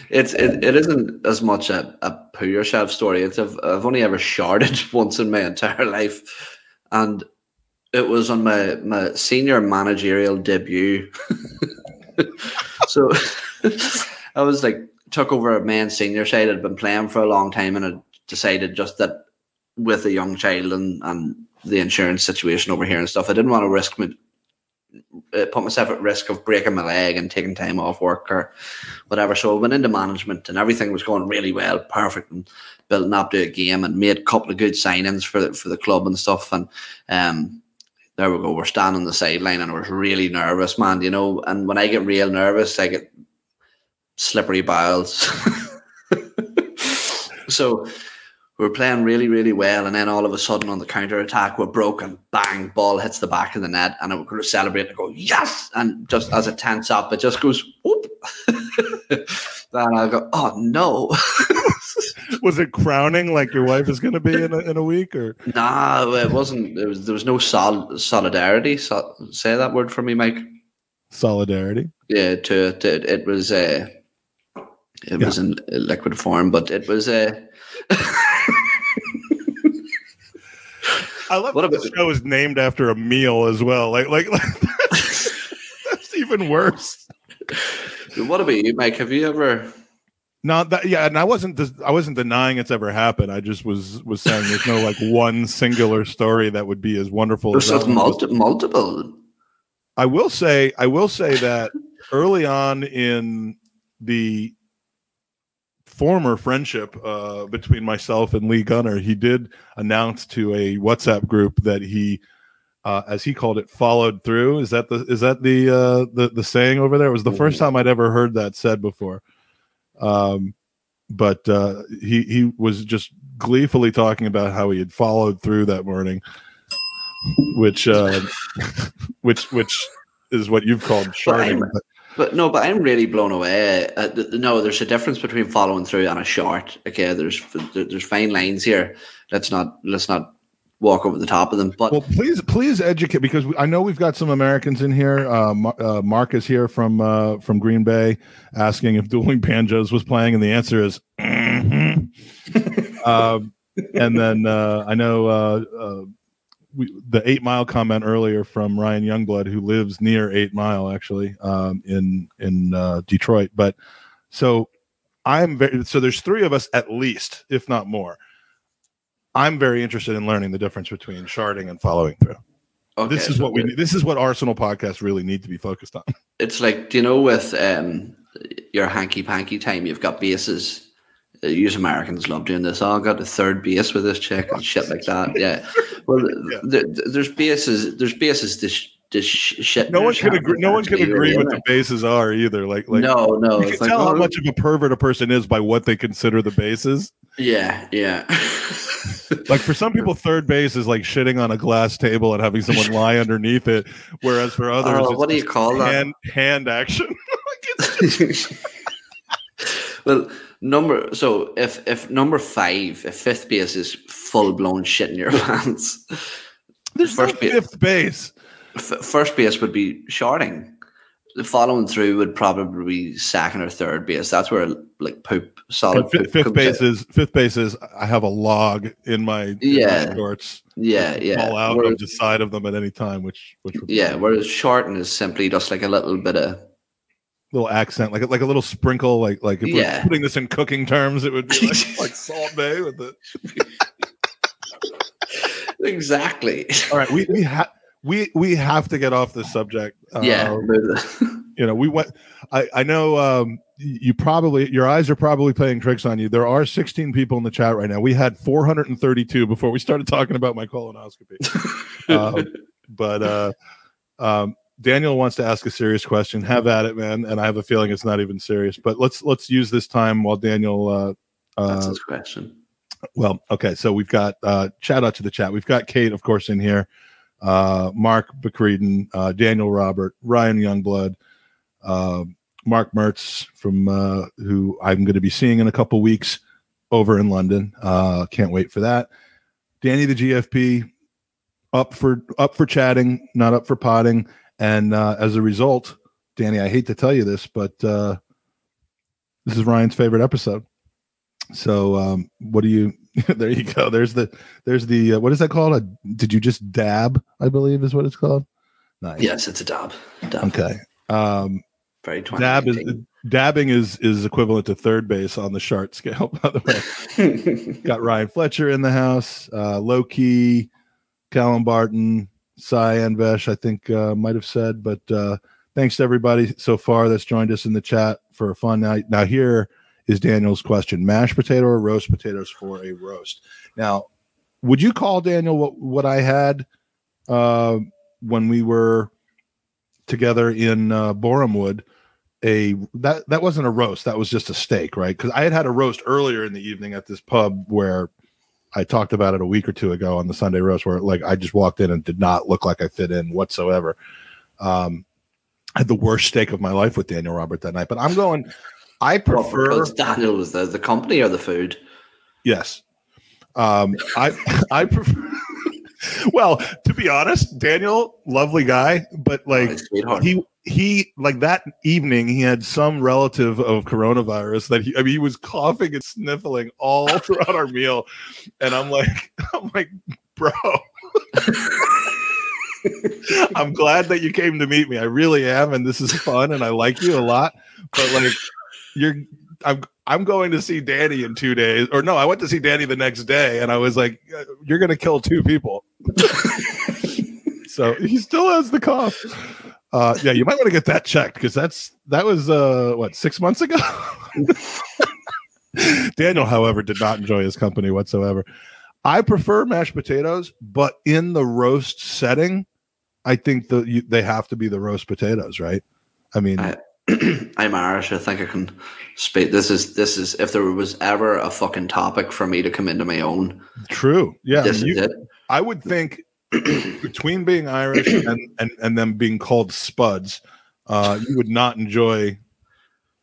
it's it, it isn't as much a, a poo yourself story. It's I've, I've only ever sharded once in my entire life, and it was on my my senior managerial debut. so I was like took over a main senior side. I'd been playing for a long time, and I decided just that with a young child and and the insurance situation over here and stuff, I didn't want to risk my uh, put myself at risk of breaking my leg and taking time off work or whatever. So I went into management and everything was going really well, perfect, and building up to a game and made a couple of good signings for the, for the club and stuff. And um, there we go. We're standing on the sideline and I was really nervous, man. You know, and when I get real nervous, I get slippery bowels. so we were playing really, really well, and then all of a sudden on the counter attack, we're broken. Bang! Ball hits the back of the net, and we're going to celebrate and go yes. And just as it tense up, it just goes whoop. then I'll go, oh no. Was it crowning like your wife is going to be in a, in a week or? nah, it wasn't. It was there was no sol- solidarity. So, say that word for me, Mike. Solidarity. Yeah, to, it was uh, it was in liquid form, but it was uh, I love What that the show is named after a meal as well. Like, like, like that's, that's even worse. what about you, Mike? Have you ever? No, that yeah, and I wasn't I wasn't denying it's ever happened. I just was was saying there's no like one singular story that would be as wonderful There's as that like one was. multi- multiple. I will say I will say that early on in the former friendship uh, between myself and Lee Gunner, he did announce to a WhatsApp group that he, uh, as he called it, followed through. Is that the is that the uh, the the saying over there? It was the first time I'd ever heard that said before. Um, but uh, he he was just gleefully talking about how he had followed through that morning, which uh, which which is what you've called sharding. I'm- But no, but I'm really blown away. Uh, th- no, there's a difference between following through and a short. Okay, there's there- there's fine lines here. Let's not let's not walk over the top of them. But Well, please, please educate because we- I know we've got some Americans in here. Uh, uh, Mark is here from uh, from Green Bay, asking if Dueling Banjos was playing, and the answer is. mhm. um, and then uh, I know uh, uh, we, the Eight Mile comment earlier from Ryan Youngblood, who lives near Eight Mile, actually um, in in uh, Detroit. But so I'm very so there's three of us at least, if not more. I'm very interested in learning the difference between sharding and following through. okay, this is so what we. This is what Arsenal podcasts really need to be focused on. It's like you know with um your hanky panky time, you've got bases. Uh, use Americans love doing this. Oh, I got the third base with this chick and shit like that. Yeah. Well, th- there's bases. There's bases. This this shit. No one can agree. No one can agree what the bases are either. Like, like no, no. you it's can like, tell how oh, much of a pervert a person is by what they consider the bases. Yeah, yeah. Like for some people, third base is like shitting on a glass table and having someone lie underneath it, whereas for others, Oh, what do you call that? hand hand action. Well, number so if if number five, if fifth base is full blown shit in your pants, There's First no base- fifth base. f- first base would be shorting. The following through would probably be second or third base. That's where like poop solid fi- poop fifth base out. is fifth base is I have a log in my, in my shorts. Yeah, yeah. fall out Whereas- of the side of them at any time, which which would be yeah, whereas shorting is simply just like a little bit of little accent, like a- like a little sprinkle, like like if Yeah. we're putting this in cooking terms, it would be like, like Salt Bae with the. exactly. All right, we we have. We, we have to get off this subject. Uh, yeah. you know, we went. I I know um, you probably your eyes are probably playing tricks on you. There are 16 people in the chat right now. We had 432 before we started talking about my colonoscopy. um, but uh, um, Daniel wants to ask a serious question. Have at it, man. And I have a feeling it's not even serious. But let's let's use this time while Daniel. Uh, That's uh, his question. well, okay. So we've got uh, shout out to the chat. We've got Kate, of course, in here. Uh, Mark Bacreden, uh, Daniel Robert, Ryan Youngblood, uh, Mark Mertz from uh, who I'm going to be seeing in a couple weeks over in London. Uh, can't wait for that. Danny the GFP up for up for chatting, not up for potting, and uh, as a result, Danny, I hate to tell you this, but uh, this is Ryan's favorite episode. So, um, what do you? there you go. There's the there's the uh, what is that called? A, did you just dab? I believe is what it's called. Nice. Yes, it's a dab. dab. Okay. Um, Very dab is dabbing is is equivalent to third base on the Shart scale. By the way, got Ryan Fletcher in the house. Uh, low key, Callum Barton, Cy Anvesh, I think uh, might have said. But uh, thanks to everybody so far that's joined us in the chat for a fun night. Now here is Daniel's question: mashed potato or roast potatoes for a roast? Now, would you call Daniel what what I had uh, when we were together in uh, Borehamwood? A that that wasn't a roast. That was just a steak, right? Because I had had a roast earlier in the evening at this pub where I talked about it a week or two ago on the Sunday roast, where like I just walked in and did not look like I fit in whatsoever. Um, I had the worst steak of my life with Daniel Robert that night, but I'm going. I prefer because Daniel was the, the company or the food. Yes. Um, I I prefer. well, to be honest, Daniel, lovely guy, but like sweetheart. he he like that evening he had some relative of coronavirus that he I mean he was coughing and sniffling all throughout our meal, and I'm like I'm like bro. I'm glad that you came to meet me. I really am, and this is fun, and I like you a lot. But like, you're, I'm, I'm going to see Danny in two days, or no, I went to see Danny the next day, and I was like, "Uh, you're going to kill two people. so he still has the cough. Uh, yeah, you might want to get that checked because that's that was uh what six months ago. Daniel, however, did not enjoy his company whatsoever. I prefer mashed potatoes, but in the roast setting, I think that you, they have to be the roast potatoes, right? I mean, I- I'm Irish. I think I can speak. This is this is if there was ever a fucking topic for me to come into my own. true. Yeah, this you- is it. I would think between being Irish and, and, and them being called spuds, uh, you would not enjoy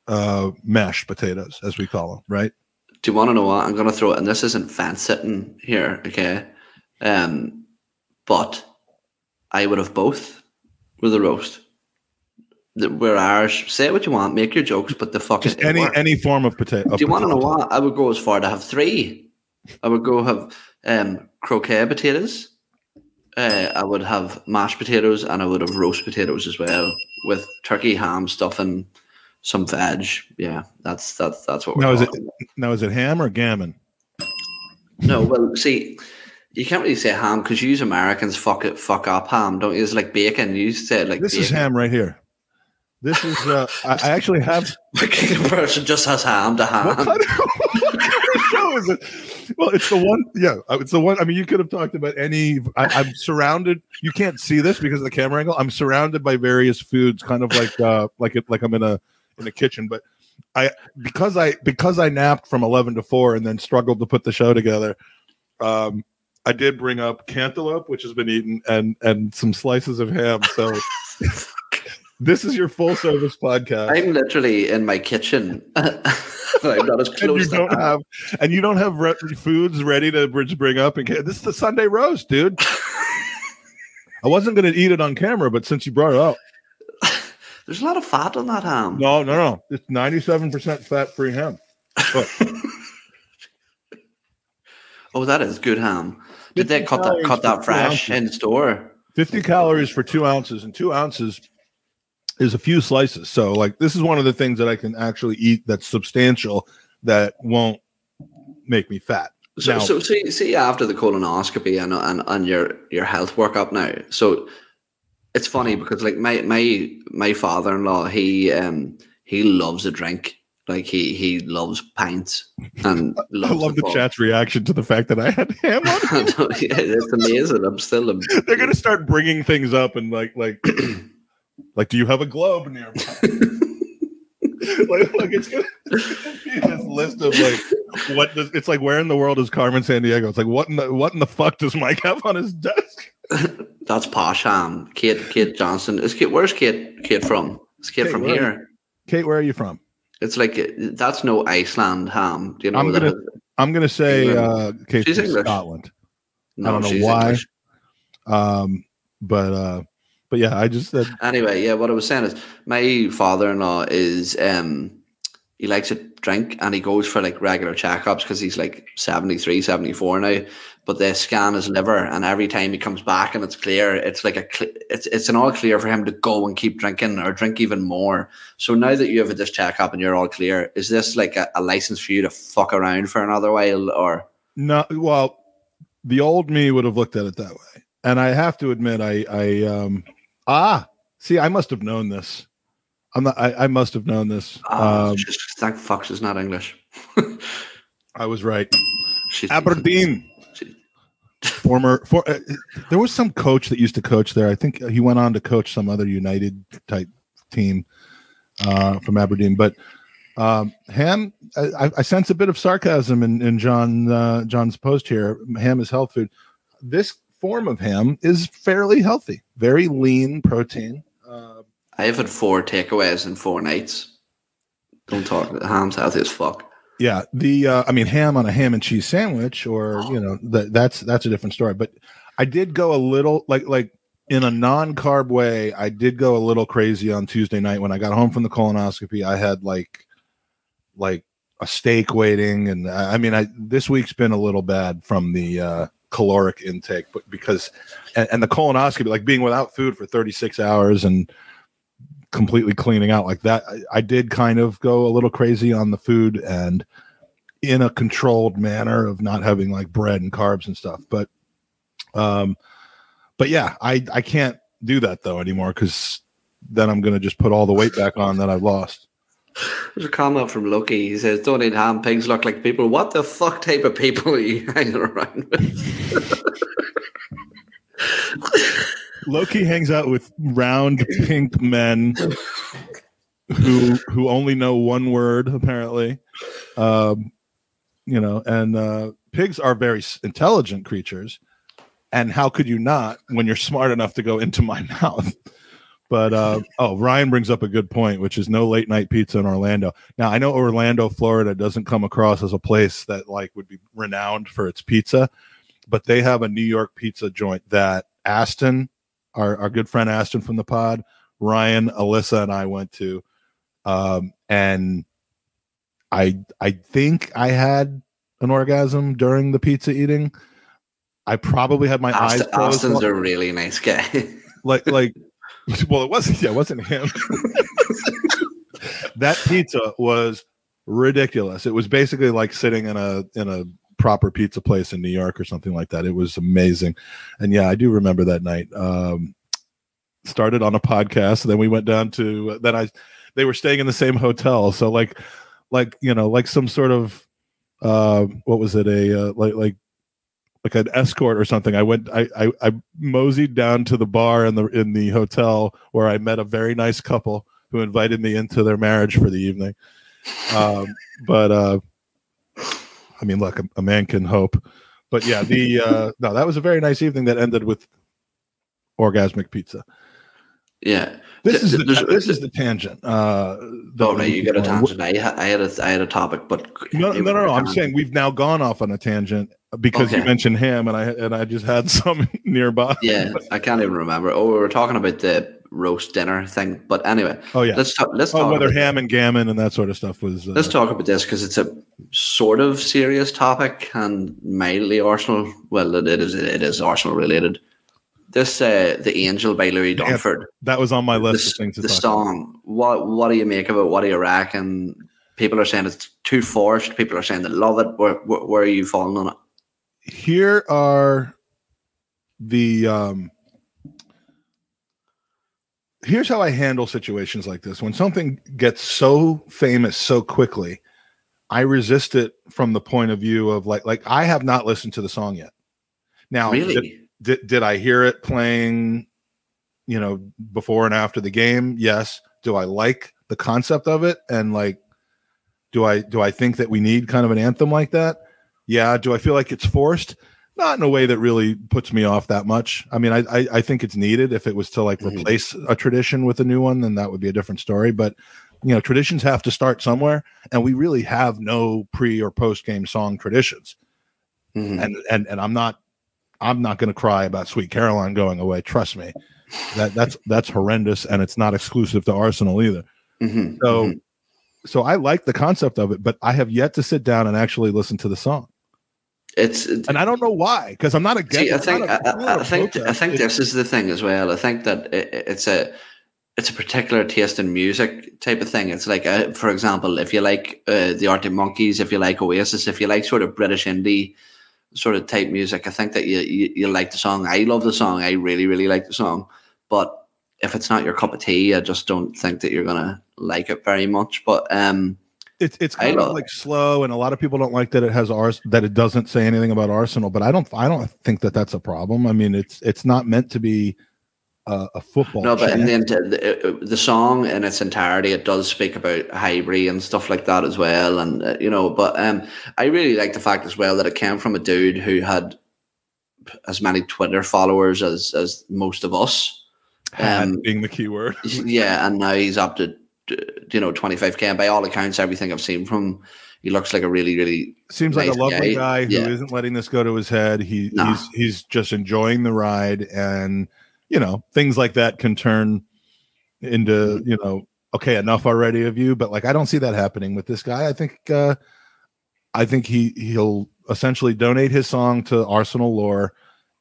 uh, mashed potatoes, as we call them, right? Do you want to know what I'm going to throw it? And this isn't fence sitting here, okay? Um, but I would have both with a roast. We're Irish. Say what you want, make your jokes, but the fuck Just any any form of potato. Do you want to know what? I would go as far to have three. I would go have um, croquette potatoes. Uh, I would have mashed potatoes, and I would have roast potatoes as well with turkey, ham, stuffing, some veg. Yeah, that's that's that's what we're. Now is it talking now is it ham or gammon? No, well, see, you can't really say ham because you use Americans fuck it, fuck up ham, don't you? It's like bacon. You say like This bacon. is ham right here. This is uh, I, I actually have The person just has ham to ham. It? Well, it's the one. Yeah, uh, it's the one. I mean, you could have talked about any. I, I'm surrounded. You can't see this because of the camera angle. I'm surrounded by various foods, kind of like uh, like it, like I'm in a in a kitchen. But I because I because I napped from 11 to 4 and then struggled to put the show together. Um, I did bring up cantaloupe, which has been eaten, and and some slices of ham. So this is your full service podcast. I'm literally in my kitchen. I'm not as close. and you don't have and you don't have re- foods ready to bring up and this is the sunday roast dude i wasn't going to eat it on camera but since you brought it up There's a lot of fat on that ham. no no no it's 97% fat free ham Oh, that is good ham. Did they cut that cut that fresh in store? 50 calories for two ounces and two ounces is a few slices so like this is one of the things that i can actually eat that's substantial that won't make me fat So, Now- so see, see after the colonoscopy and, and and your your health workup now. So it's funny because like my my my father in law, he um he loves a drink. Like he he loves pints and i love the pub. chat's reaction to the fact that i had ham on yeah, it's amazing. I'm still a, they're gonna start bringing things up and like like like do you have a globe nearby like, like it's gonna, be this list of like what does it's like where in the world is Carmen Sandiego? It's like what in the what in the fuck does Mike have on his desk? that's posh ham. Kate Kate Johnson is Kate. Where's Kate Kate from? Is Kate, Kate, from here? Kate, where are you from? It's like that's no Iceland ham. Do you know I'm gonna-? I'm gonna say uh Kate's She's from English. Scotland. No, don't know why. English. Um but uh but yeah, I just said Anyway, yeah, what I was saying is my father in law is um he likes to drink and he goes for like regular checkups because he's like 73, 74 now. But they scan his liver and every time he comes back and it's clear, it's like a cl- it's it's an all clear for him to go and keep drinking or drink even more. So now that you have a this checkup and you're all clear, is this like a, a license for you to fuck around for another while or no well the old me would have looked at it that way. And I have to admit I I um ah see I must have known this. I'm not I, I must have known this. oh, um just thank fuck she's not English. I was right. She's Aberdeen. Former, for uh, there was some coach that used to coach there. I think he went on to coach some other United type team uh, from Aberdeen. But um, Ham, I, I sense a bit of sarcasm in, in John uh, John's post here. Ham is health food. This form of ham is fairly healthy, very lean protein. Uh, I have had four takeaways in four nights. Don't talk. Ham's healthy as fuck. Yeah, the uh, I mean ham on a ham and cheese sandwich, or you know that that's that's a different story. But I did go a little like like in a non carb way. I did go a little crazy on Tuesday night when I got home from the colonoscopy. I had like like a steak waiting, and I I mean I this week's been a little bad from the uh, caloric intake, but because and, and the colonoscopy, like being without food for thirty six hours and completely cleaning out like that I, I did kind of go a little crazy on the food and in a controlled manner of not having like bread and carbs and stuff but um but yeah i i can't do that though anymore because then i'm gonna just put all the weight back on that i've lost There's a comment from Loki. He says, "Don't eat ham. Pigs look like people. What the fuck type of people are you hanging around with?" loki hangs out with round pink men who who only know one word apparently um you know and uh pigs are very intelligent creatures and how could you not when you're smart enough to go into my mouth but uh oh ryan brings up a good point which is no late night pizza in orlando. Now i know orlando florida doesn't come across as a place that like would be renowned for its pizza but they have a new york pizza joint that aston our, our good friend aston from the pod ryan alyssa and i went to um and i i think i had an orgasm during the pizza eating. I probably had my eyes Austin, closed Austin's a really nice guy. like like well it wasn't yeah it wasn't him. That pizza was ridiculous. It was basically like sitting in a in a proper pizza place in new york or something like that. It was amazing. And yeah i do remember that night. Um started on a podcast then we went down to then i they were staying in the same hotel. So like like you know like some sort of uh what was it? A uh, like like like an escort or something. I went, I, I, I moseyed down to the bar in the in the hotel where I met a very nice couple who invited me into their marriage for the evening. Um, but uh, I mean, look, a, a man can hope. But yeah, the uh, no, that was a very nice evening that ended with orgasmic pizza. yeah. This is the, this is the tangent. Uh, Oh, right, you got a tangent. I, ha- I had a I had a topic, but No, no, no, no. I'm saying we've now gone off on a tangent because you mentioned ham, and I and I just had some nearby. Yeah, I can't even remember. Oh, we were talking about the roast dinner thing, but anyway, Oh yeah. let's talk. Let's Oh, talk whether ham and gammon and that sort of stuff was. Uh, Let's talk about this because it's a sort of serious topic and mildly Arsenal. Well, it is it is Arsenal related. This uh, the Angel by Louis Yeah, that was on my The, list of things to the talk song. What what do you make of it? What do you reckon? People are saying it's too forced. People are saying they love it. Where where, where are you falling on it? Here are the. Um, here's how I handle situations like this. When something gets so famous so quickly, I resist it from the point of view of like like I have not listened to the song yet. Now, really? Did, did, I hear it playing, you know, before and after the game? Yes. Do I like the concept of it? And like, do I do I think that we need kind of an anthem like that? Yeah. Do I feel like it's forced? Not in a way that really puts me off that much. I mean, I I, I think it's needed. If it was to like Mhm. replace a tradition with a new one, then that would be a different story. But you know, traditions have to start somewhere, and we really have no pre or post game song traditions Mhm. and and and I'm not I'm not going to cry about Sweet Caroline going away. Trust me, that that's that's horrendous, and it's not exclusive to Arsenal either. Mhm. So Mhm. so I like the concept of it, but I have yet to sit down and actually listen to the song, it's and I don't know why because I'm not against. See, I think I, a- it's not I, I a think I think this is the thing as well. I think that it, it's a it's a particular taste in music type of thing. It's like, uh, for example, if you like uh, the Arctic Monkeys, if you like Oasis, if you like sort of British indie sort of type music, I think that you, you you like the song. I love the song. I really really like the song, but if it's not your cup of tea, I just don't think that you're gonna like it very much. But um, it's it's kind of like slow, and a lot of people don't like that it has Ars that it doesn't say anything about Arsenal. But I don't I don't think that that's a problem. I mean, it's it's not meant to be a, a football. No, but in chant. the, the the song in its entirety, it does speak about Highbury and stuff like that as well, and uh, you know. But um, I really like the fact as well that it came from a dude who had as many Twitter followers as as most of us. Um, being the key word. Yeah, and now he's up to you know, 25k. And by all accounts, everything I've seen from him, he looks like a really, really Seems like a lovely guy, who Yeah. not letting this go to his head. He Nah. he's he's just enjoying the ride, and you know things like that can turn into Mm-hmm. you know okay enough already of you. But like I don't see that happening with this guy. I think uh, I think he he'll essentially donate his song to Arsenal lore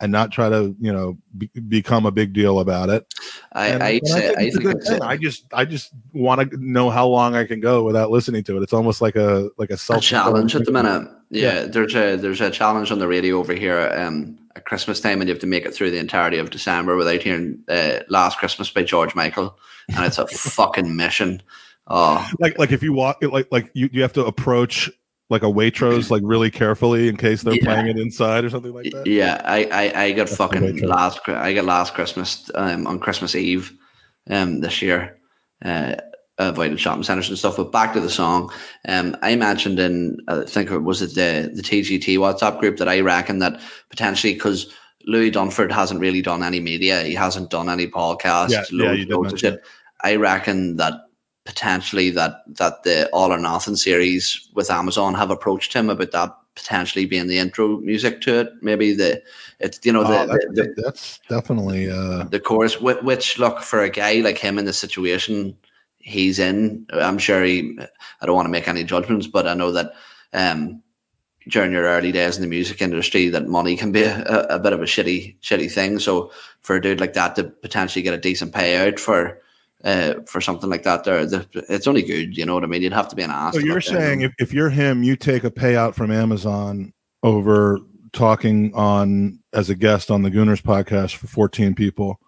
and not try to you know be, become a big deal about it. I, And- I, and I it's a think good it's thing. a, I just I just want to know how long I can go without listening to it. It's almost like a like a a self challenge at the minute. Yeah, Yeah. there's a there's a challenge on the radio over here um, at Christmas time, and you have to make it through the entirety of December without hearing uh, "Last Christmas" by George Michael, and it's a fucking mission. Oh, like like if you walk like like you, you have to approach like a Waitrose like really carefully in case they're Yeah. playing it inside or something like that. yeah, I I, I got That's fucking the way to- last I got last Christmas um, on Christmas Eve um, this year. Uh, avoided shopping centers and stuff. But back to the song, um, I mentioned in I think it was it the the TGT WhatsApp group that I reckon that potentially because Louis Dunford hasn't really done any media, he hasn't done any podcasts, Yeah, yeah, you did loads of mention shit. I reckon that potentially that that the All or Nothing series with Amazon have approached him about that potentially being the intro music to it. Maybe the it's you know the, Oh, the, that's, that's definitely uh the chorus, which, which look for a guy like him in the situation he's in, I'm sure he. I don't want to make any judgments, but I know that um, during your early days in the music industry, that money can be a, a bit of a shitty, shitty thing. So for a dude like that to potentially get a decent payout for. Uh, for something like that, There, it's only good. You know what I mean? You'd have to be an ass. so you're saying if, if you're him, you take a payout from Amazon over talking on as a guest on the Gooners podcast for 14 people.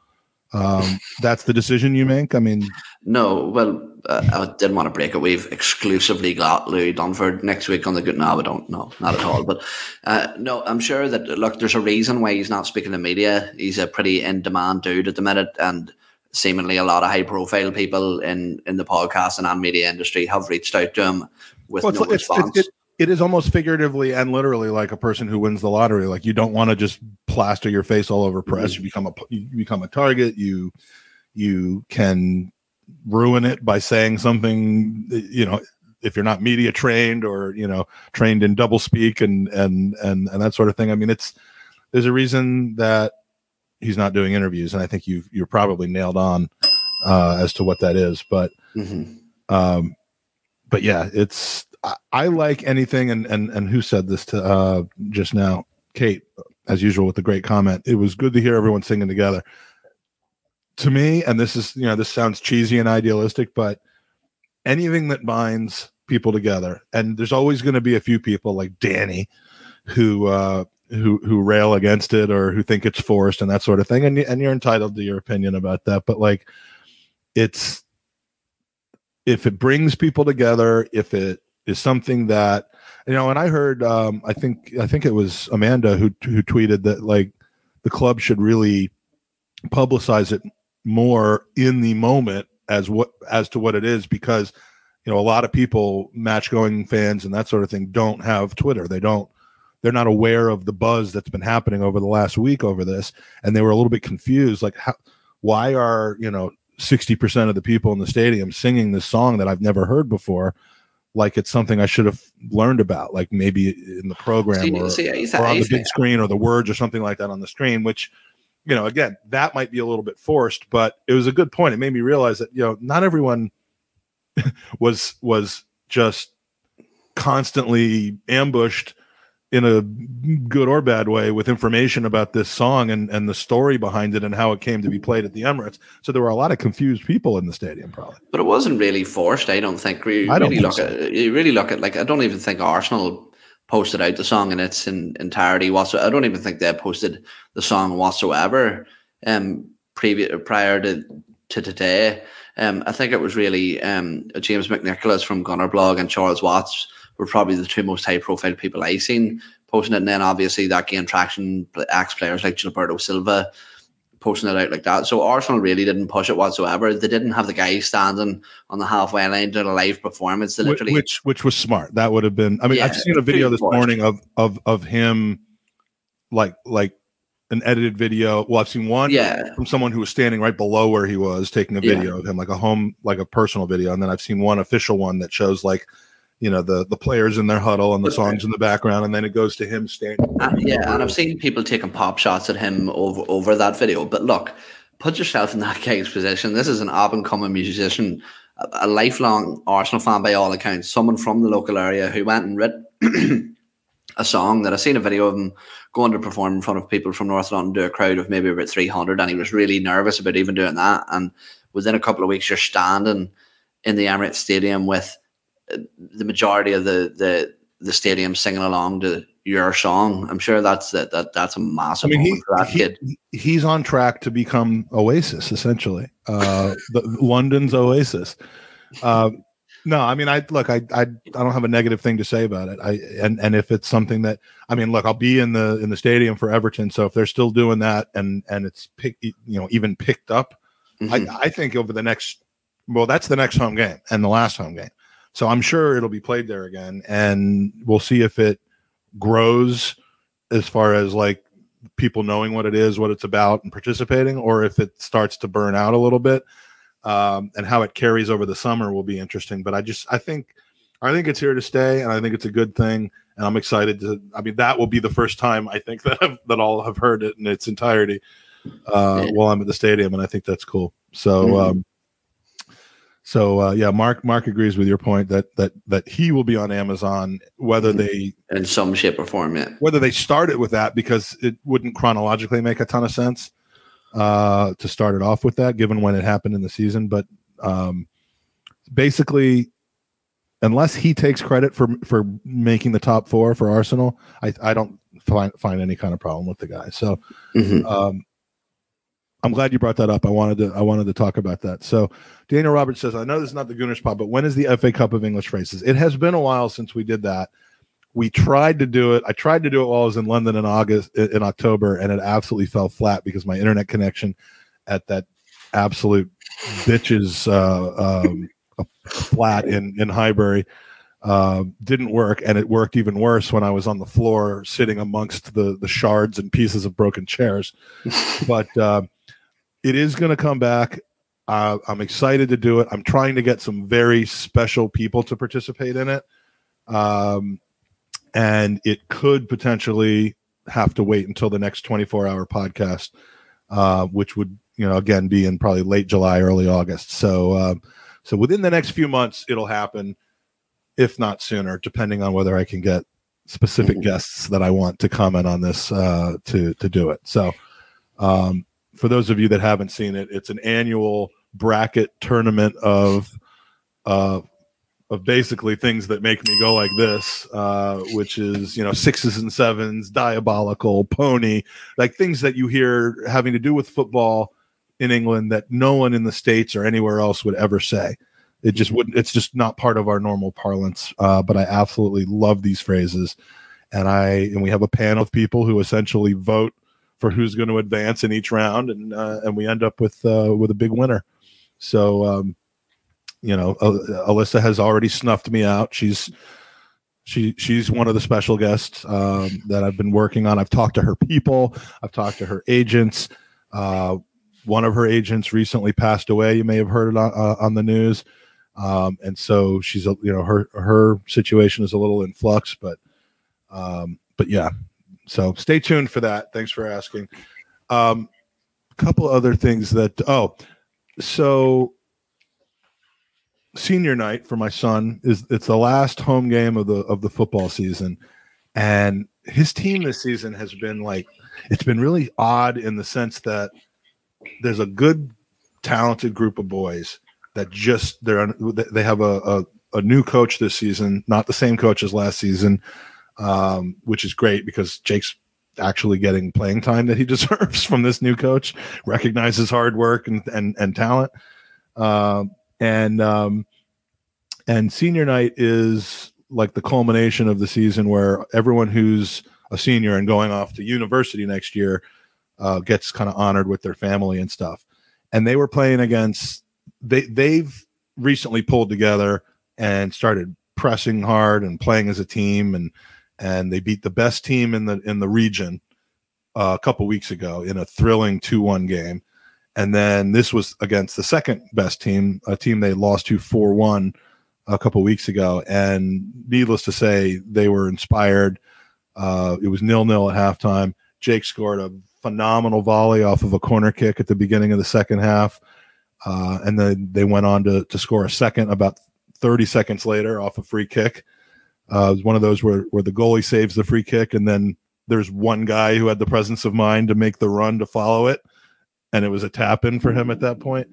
Um, that's the decision you make. I mean, No, well, uh, I didn't want to break it. We've exclusively got Louis Dunford next week on the good. No, I don't. No, not at all. But uh, no, I'm sure that look, there's a reason why he's not speaking to media. He's a pretty in demand dude at the minute, and seemingly a lot of high profile people in in the podcast and media industry have reached out to him with well, it's, no it's, it's, response. it, it is almost figuratively and literally like a person who wins the lottery. Like you don't want to just plaster your face all over press. Mm-hmm. You become a you become a target. You you can ruin it by saying something. You know, if you're not media trained or you know trained in double speak and and and and that sort of thing. I mean, it's there's a reason that he's not doing interviews, and I think you you're probably nailed on uh, as to what that is. But Mhm. um but yeah it's I, I like anything and and and who said this to uh just now kate as usual with the great comment it was good to hear everyone singing together to me and this is you know this sounds cheesy and idealistic but anything that binds people together and there's always going to be a few people like danny who uh who who rail against it or who think it's forced and that sort of thing. And, and you're entitled to your opinion about that. But like it's if it brings people together if it is something that you know and i heard um i think i think it was amanda who who tweeted that like the club should really publicize it more in the moment as what as to what it is because you know a lot of people match going fans and that sort of thing don't have twitter. They don't they're not aware of the buzz that's been happening over the last week over this. And they were a little bit confused like how why are you know 60% of the people in the stadium singing this song that I've never heard before like it's something I should have learned about like maybe in the program or, see, I th- or on the big screen or the words or something like that on the screen which you know again that might be a little bit forced but it was a good point. It made me realize that you know not everyone was was just constantly ambushed in a good or bad way with information about this song and and the story behind it and how it came to be played at the Emirates so there were a lot of confused people in the stadium probably But it wasn't really forced. I don't think. You I don't really think look at you really look at like I don't even think Arsenal posted out the song in its in, entirety. Whatsoever. I don't even think they posted the song whatsoever. Um, previous prior to to today. Um, I think it was really um James McNicholas from Gunner Blog and Charles Watts were probably the two most high profile people I've seen posting it. And then obviously that gained traction. Ex players like Gilberto Silva posting it out like that. So Arsenal really didn't push it whatsoever. They didn't have the guy standing on the halfway line doing a live performance. They literally which which was smart that would have been I mean Yeah, I've seen a video this forced. morning of of of him like like an edited video. Well, I've seen one Yeah. from someone who was standing right below where he was taking a Yeah. video of him, like a home, like a personal video. And then I've seen one official one that shows like, you know, the the players in their huddle and the songs in the background, and then it goes to him standing. Uh, yeah, and I've seen people taking pop shots at him over over that video. But look, put yourself in that guy's position. This is an up and coming musician, a, a lifelong Arsenal fan by all accounts, someone from the local area who went and wrote a song that I've seen a video of him going to perform in front of people from North London to a crowd of maybe about three hundred, and he was really nervous about even doing that. And within a couple of weeks, you're standing in the Emirates Stadium with the majority of the the the stadium singing along to your song. I'm sure that's that, that that's a massive I mean, he, for that he- kid. he's on track to become Oasis, essentially, uh, the, London's Oasis. Um, no, I mean, I look, I, I, I don't have a negative thing to say about it. I, and, and if it's something that, I mean, look, I'll be in the, in the stadium for Everton. So if they're still doing that and, and it's pick, you know, even picked up, Mhm. I, I think over the next, well, that's the next home game and the last home game. So I'm sure it'll be played there again, and we'll see if it grows as far as like people knowing what it is, what it's about, and participating, or if it starts to burn out a little bit. Um, and how it carries over the summer will be interesting. But I just, I think, I think it's here to stay, and I think it's a good thing. And I'm excited to. I mean, that will be the first time I think that I've, that I'll have heard it in its entirety uh, while I'm at the stadium, and I think that's cool. So, Mhm. um, so uh, yeah, Mark Mark agrees with your point that that that he will be on Amazon, whether they in some shape or form. Yeah. whether they started with that because it wouldn't chronologically make a ton of sense uh, to start it off with that, given when it happened in the season. But um, basically, unless he takes credit for for making the top four for Arsenal, I, I don't find find any kind of problem with the guy. So Mhm. um, I'm glad you brought that up. I wanted to I wanted to talk about that. So Daniel Roberts says, I know this is not the Gooners Pod, but when is the FA Cup of English Races? It has been a while since we did that. We tried to do it. I tried to do it while I was in London in August in October, and it absolutely fell flat because my internet connection at that absolute bitches uh, um, flat in in Highbury uh, didn't work, and it worked even worse when I was on the floor sitting amongst the the shards and pieces of broken chairs. but uh, it is going to come back. Uh, I'm excited to do it. I'm trying to get some very special people to participate in it, um, and it could potentially have to wait until the next 24 hour podcast, uh, which would you know again be in probably late July, early August. So uh, so within the next few months, it'll happen if not sooner, depending on whether I can get specific Mhm. guests that I want to comment on this uh, to to do it. So, um, for those of you that haven't seen it, it's an annual bracket tournament of uh, of basically things that make me go like this, uh, which is you know sixes and sevens, diabolical, pony, like things that you hear having to do with football in England that no one in the states or anywhere else would ever say. It just wouldn't it's just not part of our normal parlance uh, but i absolutely love these phrases. And i and we have a panel of people who essentially vote for who's going to advance in each round and uh, and we end up with uh, with a big winner. So um you know uh, alyssa has already snuffed me out. She's she she's one of the special guests um, that i've been working on. I've talked to her people. I've talked to her agents. Uh, one of her agents recently passed away. You may have heard it on, uh, on the news. Um, and so she's a you know her her situation is a little in flux but um, but yeah so stay tuned for that. Thanks for asking. Um a couple other things that oh so senior night for my son is it's the last home game of the of the football season. And his team this season has been like it's been really odd in the sense that there's a good talented group of boys that just they're they have a, a, a new coach this season not the same coach as last season um, which is great because jake's actually getting playing time that he deserves from this new coach recognizes hard work and and, and talent. Um, and um, and senior night is like the culmination of the season where everyone who's a senior and going off to university next year uh, gets kind of honored with their family and stuff. And they were playing against they they've recently pulled together and started pressing hard and playing as a team and and they beat the best team in the in the region uh, a couple weeks ago in a thrilling 2 1 game. And then this was against the second best team, a team they lost to 4 1 a couple weeks ago. And needless to say, they were inspired. Uh, it was nil nil at halftime. Jake scored a phenomenal volley off of a corner kick at the beginning of the second half. Uh, and then they went on to, to score a second about 30 seconds later off a free kick. Uh, one of those where, where the goalie saves the free kick, and then there's one guy who had the presence of mind to make the run to follow it, and it was a tap in for him at that point.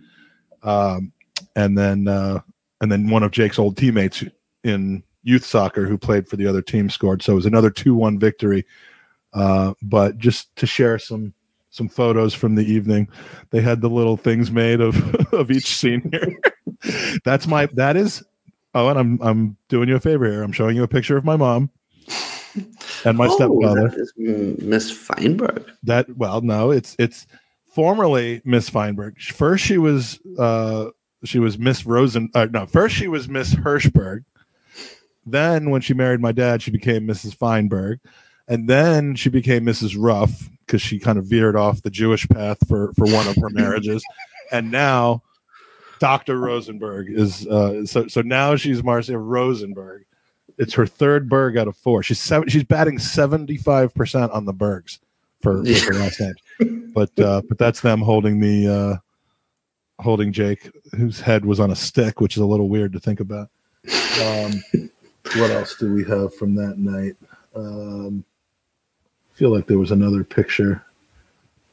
Um, and then uh, and then one of Jake's old teammates in youth soccer who played for the other team scored. So it was another two one victory. Uh, but just to share some some photos from the evening, they had the little things made of of each senior. That's my that is Oh, and I'm I'm doing you a favor here. I'm showing you a picture of my mom and my Oh, stepfather. Miss Feinberg. That well, no, it's it's formerly Miss Feinberg. First, she was uh she was Miss Rosen. Uh, no, first she was Miss Hirschberg. Then, when she married my dad, she became Mrs. Feinberg, and then she became Mrs. Ruff because she kind of veered off the Jewish path for for one of her marriages, and now Dr. Rosenberg is uh, so so now she's Marcia Rosenberg. It's her third Berg out of four. She's seven. She's batting seventy five percent on the Bergs for, for last name. But uh, but that's them holding the uh, holding Jake, whose head was on a stick, which is a little weird to think about. Um, what else do we have from that night? Um, I feel like there was another picture,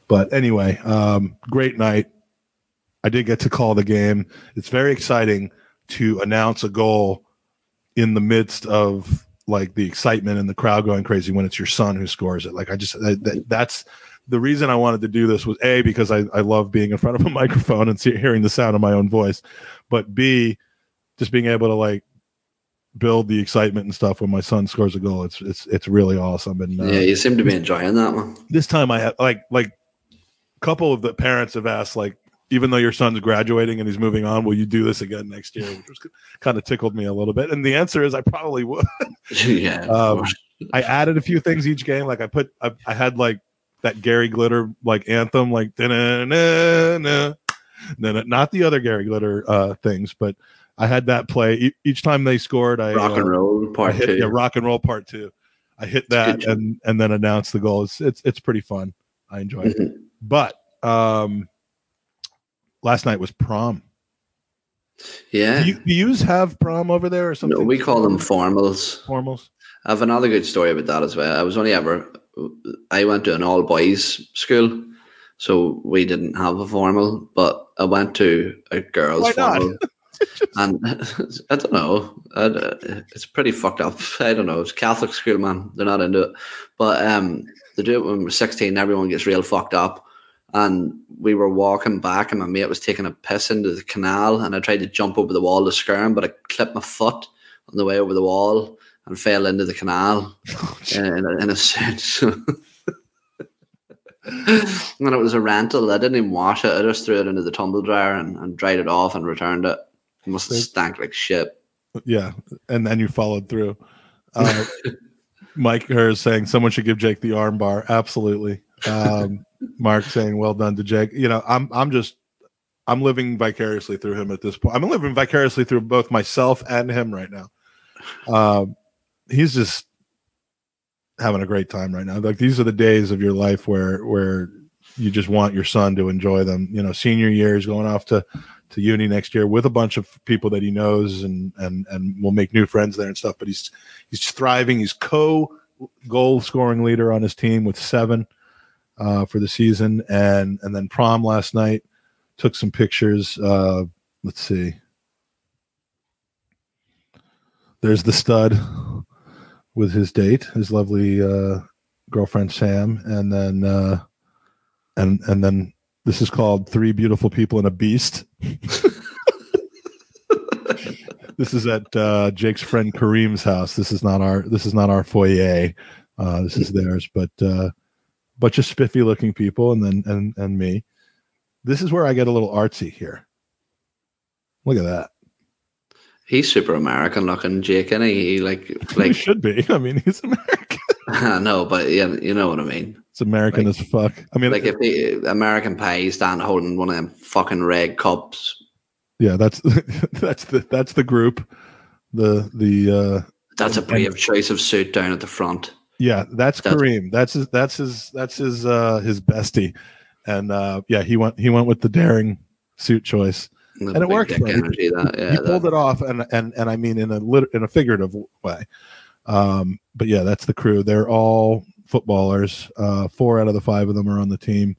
but anyway, um, great night. I did get to call the game. It's very exciting to announce a goal in the midst of like the excitement and the crowd going crazy when it's your son who scores it. Like I just I, that, that's the reason I wanted to do this was a because I I love being in front of a microphone and see, hearing the sound of my own voice, but b just being able to like build the excitement and stuff when my son scores a goal. It's it's it's really awesome. And uh, Yeah, you seem to be enjoying that one. this time I had like like a couple of the parents have asked like even though your son's graduating and he's moving on, will you do this again next year? Which was kind of tickled me a little bit. And the answer is I probably would. yeah. Um. I added a few things each game. Like I put I, I had like that Gary Glitter like anthem, like "Da-na-na-na," na- not the other Gary Glitter uh, things, but I had that play E- each time they scored. I Rock uh, and roll part hit, two. yeah, rock and roll part two. I hit that and and then announced the goal. It's it's it's pretty fun. I enjoy it. Mhm. But um, last night was prom. Yeah. Do you, do yous have prom over there or something? No, we call them formals. formals. I have another good story about that as well. I was only ever, I went to an all boys school, so we didn't have a formal, but I went to a girls' Why not? formal. and I don't know, I, it's pretty fucked up. I don't know. It's Catholic school, man. They're not into it, but um, they do it when we're sixteen. Everyone gets real fucked up, and we were walking back, and my mate was taking a piss into the canal, and I tried to jump over the wall to scare him, but I clipped my foot on the way over the wall and fell into the canal in, in, a, in a suit. and it was a rental. I didn't even wash it. I just threw it into the tumble dryer and, and dried it off and returned it. It must have stank like shit. Yeah, and then you followed through. Uh, Mike Herz is saying someone should give Jake the arm bar. Absolutely. Um, Mark saying well done to Jake. You know, I'm I'm just I'm living vicariously through him at this point. I'm living vicariously through both myself and him right now. Um, he's just having a great time right now. Like these are the days of your life where where you just want your son to enjoy them. You know, senior year is going off to to uni next year with a bunch of people that he knows and and and will make new friends there and stuff. But he's he's thriving. He's co goal scoring leader on his team with seven uh, for the season, and and then prom last night. Took some pictures. Uh, let's see. There's the stud with his date, his lovely uh, girlfriend Sam, and then uh, and and then this is called Three Beautiful People and a Beast. this is at uh, Jake's friend Kareem's house. This is not our this is not our foyer. Uh, this is theirs, but uh, bunch of spiffy looking people, and then and and me. This is where I get a little artsy here. Look at that. He's super American looking, Jake, and he? he like he like should be. I mean, he's American. I know, but yeah, you know what I mean. It's American Like- as fuck. I mean, Like if the American Pie stand holding one of them fucking red cups. yeah, that's that's the that's the group. The the uh That's a brave choice of suit down at the front. Yeah, that's That's- Kareem. That's his that's his that's his uh his bestie. And uh yeah, he went he went with the daring suit choice. And it worked dick for him. Energy, that, yeah, he pulled it off and and and I mean in a lit, in a figurative way. Um but yeah, that's the crew. They're all footballers. Uh four out of the five of them are on the team.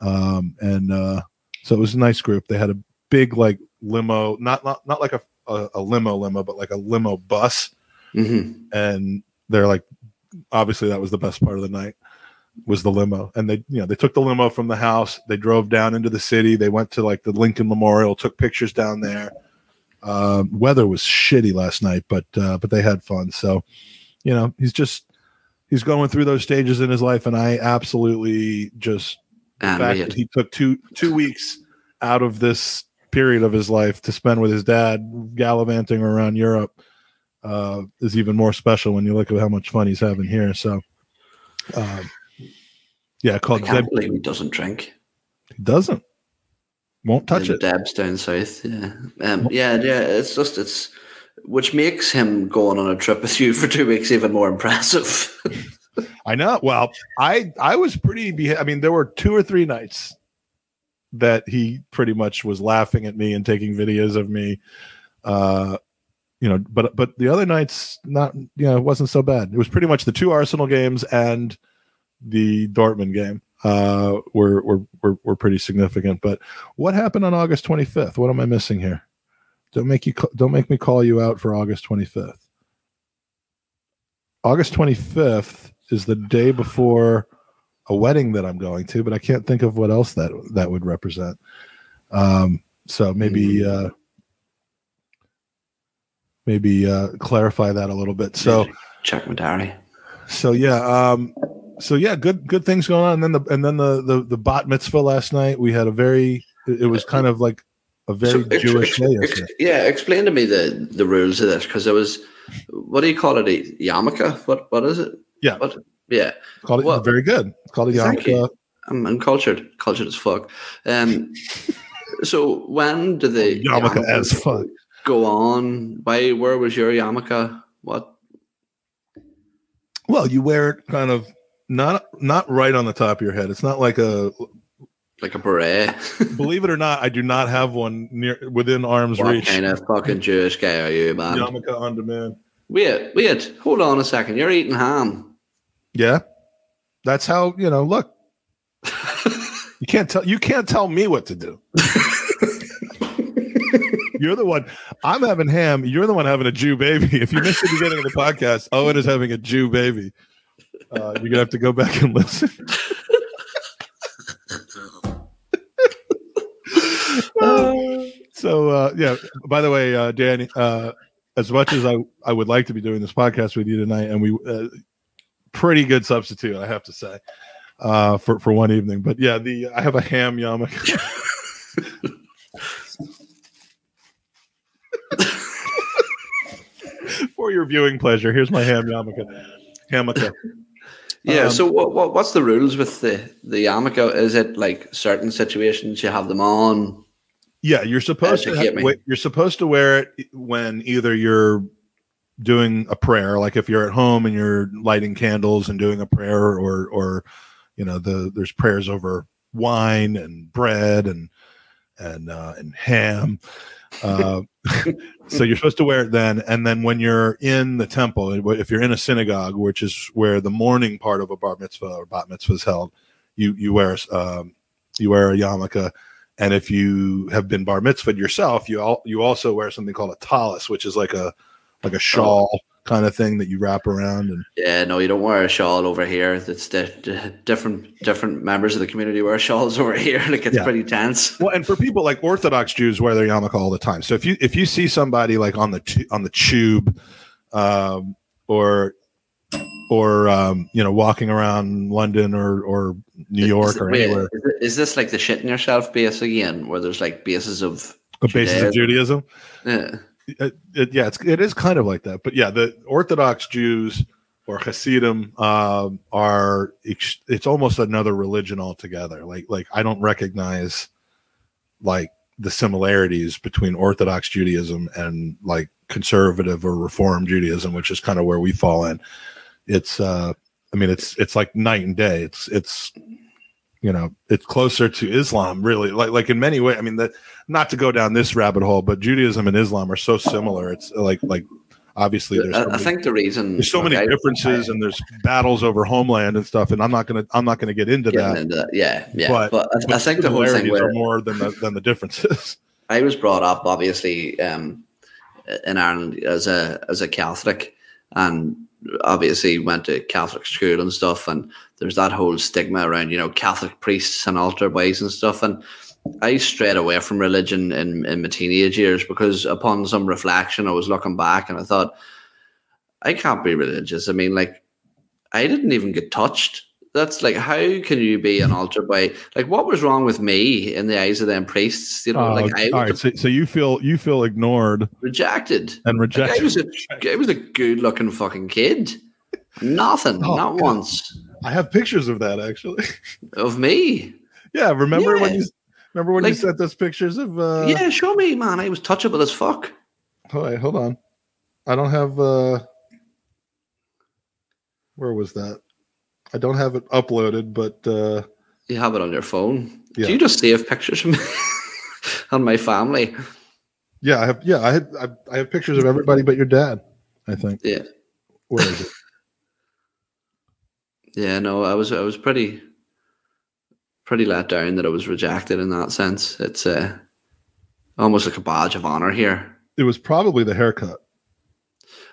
Um and uh so it was a nice group. They had a big like limo, not not not like a a, a limo limo, but like a limo bus Mhm. and they're like obviously that was the best part of the night was the limo. And they you know they took the limo from the house. They drove down into the city. They went to like the lincoln memorial took pictures down there. Um, weather was shitty last night but uh, but they had fun. So you know he's just he's going through those stages in his life and i absolutely just the fact that he took two two weeks out of this period of his life to spend with his dad gallivanting around Europe uh, is even more special when you look at how much fun he's having here. So, um, yeah, I called can't Deb. believe he doesn't drink. He doesn't, won't touch it. Debs down south. Yeah. Um, yeah, yeah. It's just it's which makes him going on a trip with you for two weeks even more impressive. I know. Well, I I was pretty. Beha- I mean, there were two or three nights that he pretty much was laughing at me and taking videos of me. Uh, you know, but but the other nights, not you know, it wasn't so bad. It was pretty much the two Arsenal games and the Dortmund game uh, were, were were were pretty significant. But what happened on August 25th? What am I missing here? Don't make you don't make me call you out for August 25th. August 25th is the day before a wedding that I'm going to, but I can't think of what else that that would represent. Um, so maybe uh, maybe uh, clarify that a little bit. So check my diary. so yeah, um, so yeah, good good things going on. And then the and then the the, the bat mitzvah last night. We had a very it it was kind of like a very So, Jewish ex- day. ex- yeah, explain to me the the rules of this because it was what do you call it? A yarmulke? What what is it? Yeah. What? Yeah, Called it well, very good. It's called a thank you. yarmulke. I'm uncultured, cultured as fuck. Um, so when did the Yarmulke as fuck. Go on? Why? Where was your yarmulke? What? Well, you wear it kind of not not right on the top of your head. It's not like a Like a beret? believe it or not, I do not have one near within arm's what reach. What kind of fucking Jewish guy are you, man? Yarmulke on demand. Wait, wait, hold on a second. You're eating ham. Yeah, that's how you know. Look, you can't tell you can't tell me what to do. you're the one. I'm having ham. You're the one having a Jew baby. If you missed the beginning of the podcast, Owen is having a Jew baby. Uh, you're gonna have to go back and listen. so uh, yeah. By the way, uh, Danny, uh, as much as I I would like to be doing this podcast with you tonight, and we uh, pretty good substitute, I have to say, uh, for for one evening. But yeah, the I have a ham yarmulke. for your viewing pleasure, here's my ham yarmulke. Yarmulke. Yeah. Um, so what, what? What's the rules with the the yarmulke? Is it like certain situations you have them on? Yeah, you're supposed to Educate ha- wait, you're supposed to wear it when either you're doing a prayer, like if you're at home and you're lighting candles and doing a prayer, or or you know the there's prayers over wine and bread and and uh, and ham. Uh, so you're supposed to wear it then, and then when you're in the temple, if you're in a synagogue, which is where the morning part of a bar mitzvah or bat mitzvah is held, you you wear um, you wear a yarmulke, and if you have been bar mitzvahed yourself, you all you also wear something called a tallis, which is like a like a shawl kind of thing that you wrap around and Yeah, no, you don't wear a shawl over here. It's di- di- different different members of the community wear shawls over here. Like it's Yeah. pretty tense. Well, and for people like Orthodox Jews wear their yarmulke all the time. So if you if you see somebody like on the tu- on the tube, um, or or um, you know walking around London or or New York Is, or wait, anywhere, is, it- is this like the shit in yourself base again, where there's like bases of the basis of Judaism, yeah, it, it, yeah, it's it is kind of like that. But yeah, the Orthodox Jews or Hasidim um, are it's almost another religion altogether. Like like I don't recognize like the similarities between Orthodox Judaism and like conservative or Reform Judaism, which is kind of where we fall in. It's uh, I mean it's it's like night and day. It's it's you know it's closer to Islam really like like in many ways. I mean that not to go down this rabbit hole, but Judaism and Islam are so similar. It's like like obviously there's I, so I many- think the reason there's so like, many I- differences and there's battles over homeland and stuff and i'm not gonna i'm not gonna get into that into that. Yeah, yeah. But- But, I, I think the whole thing where are more than the, than the differences I was brought up obviously um, in Ireland as a as a Catholic, and obviously went to Catholic school and stuff. And there's that whole stigma around you know Catholic priests and altar boys and stuff. And I strayed away from religion in in my teenage years because upon some reflection, I was looking back and I thought I can't be religious. I mean, like I didn't even get touched. That's like, how can you be an altar boy? Like, what was wrong with me in the eyes of them priests? You know, Uh, like I all was so, so you feel you feel ignored rejected. and Like, I rejected was a I was a good looking fucking kid. Nothing, Oh, not God. once i have pictures of that actually of me. yeah remember when you remember when you sent those pictures of uh yeah, show me, man. I was touchable as fuck. hold, on, hold on i don't have uh where was that i don't have it uploaded but uh You have it on your phone. Yeah. Do you just save pictures of me and my family? yeah i have yeah i had I, I have pictures of everybody but your dad i think Yeah, where is it yeah. No, I was I was pretty pretty let down that I was rejected in that sense. It's uh, almost like a badge of honor here. it was probably the haircut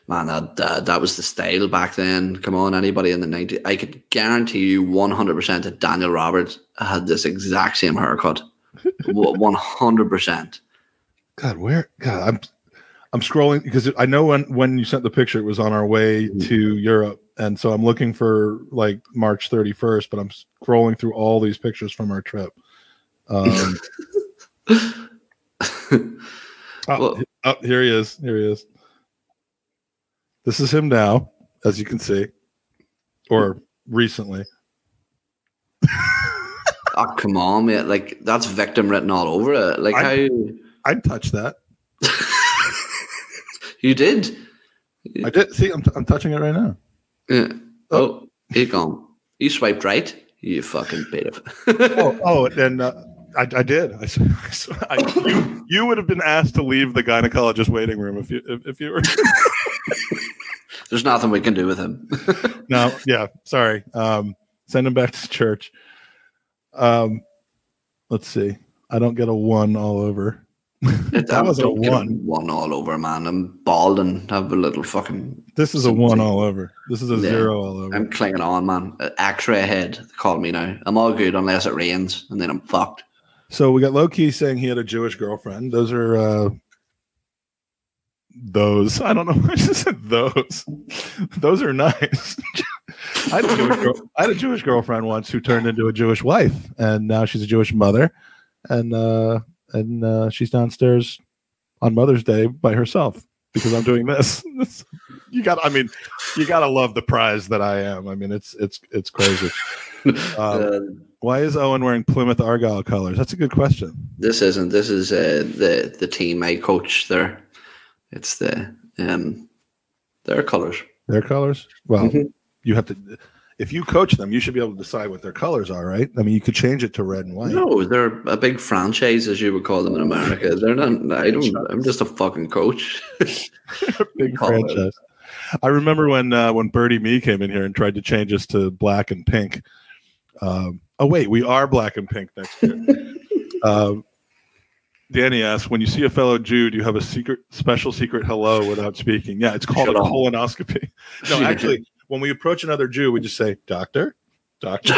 Man, that, that that was the style back then. Come on, anybody in the 90s. I could guarantee you 100% that Daniel Roberts had this exact same haircut. 100%. God, where? God, I'm I'm scrolling because I know when when you sent the picture, it was on our way Mm-hmm. to Europe, and so I'm looking for like March 31st, but I'm scrolling through all these pictures from our trip. Um, oh, Well- oh, here he is. Here he is. This is him now, as you can see, or recently. oh, come on, mate. Like, that's victim written all over it. Like, I- how I'd touch that. you did. I did. See, I'm, I'm touching it right now. Yeah. Oh, he's gone. You swiped right. You fucking bit oh, oh, and uh, I, I did. I, you, you would have been asked to leave the gynecologist waiting room if you if, if you were. There's nothing we can do with him. no, yeah, sorry. Um, send him back to church. Um, let's see. I don't get a one all over. that was a one. One all over, man. I'm bald and have a little fucking. This is a one all over. This is a Yeah. zero all over. I'm clinging on, man. Uh, X-ray head. Call me now. I'm all good unless it rains, and then I'm fucked. So we got low key saying he had a Jewish girlfriend. Those are uh those. I don't know. I just said those. Those are nice. I had, a Jewish girl, I had a Jewish girlfriend once who turned into a Jewish wife, and now she's a Jewish mother, and uh, and uh, she's downstairs on Mother's Day by herself because I'm doing this. you got. I mean, you got to love the prize that I am. I mean, it's it's it's crazy. Um, Uh, why is Owen wearing Plymouth Argyle colors? That's a good question. this isn't. This is uh, the the team I coach. There, it's the um, their colors. Their colors? Well, Mhm. you have to. If you coach them, you should be able to decide what their colors are, right? I mean, you could change it to red and white. No, they're a big franchise, as you would call them in America. They're not. I don't. I'm just a fucking coach. Big franchise. I remember when uh, when Birdie Me came in here and tried to change us to black and pink. Um, oh wait, we are black and pink next year. um, Danny asked, "When you see a fellow Jew, do you have a secret, special secret hello without speaking?" Yeah, it's called a Shalom. colonoscopy. No, actually, when we approach another Jew, we just say, "Doctor, Doctor.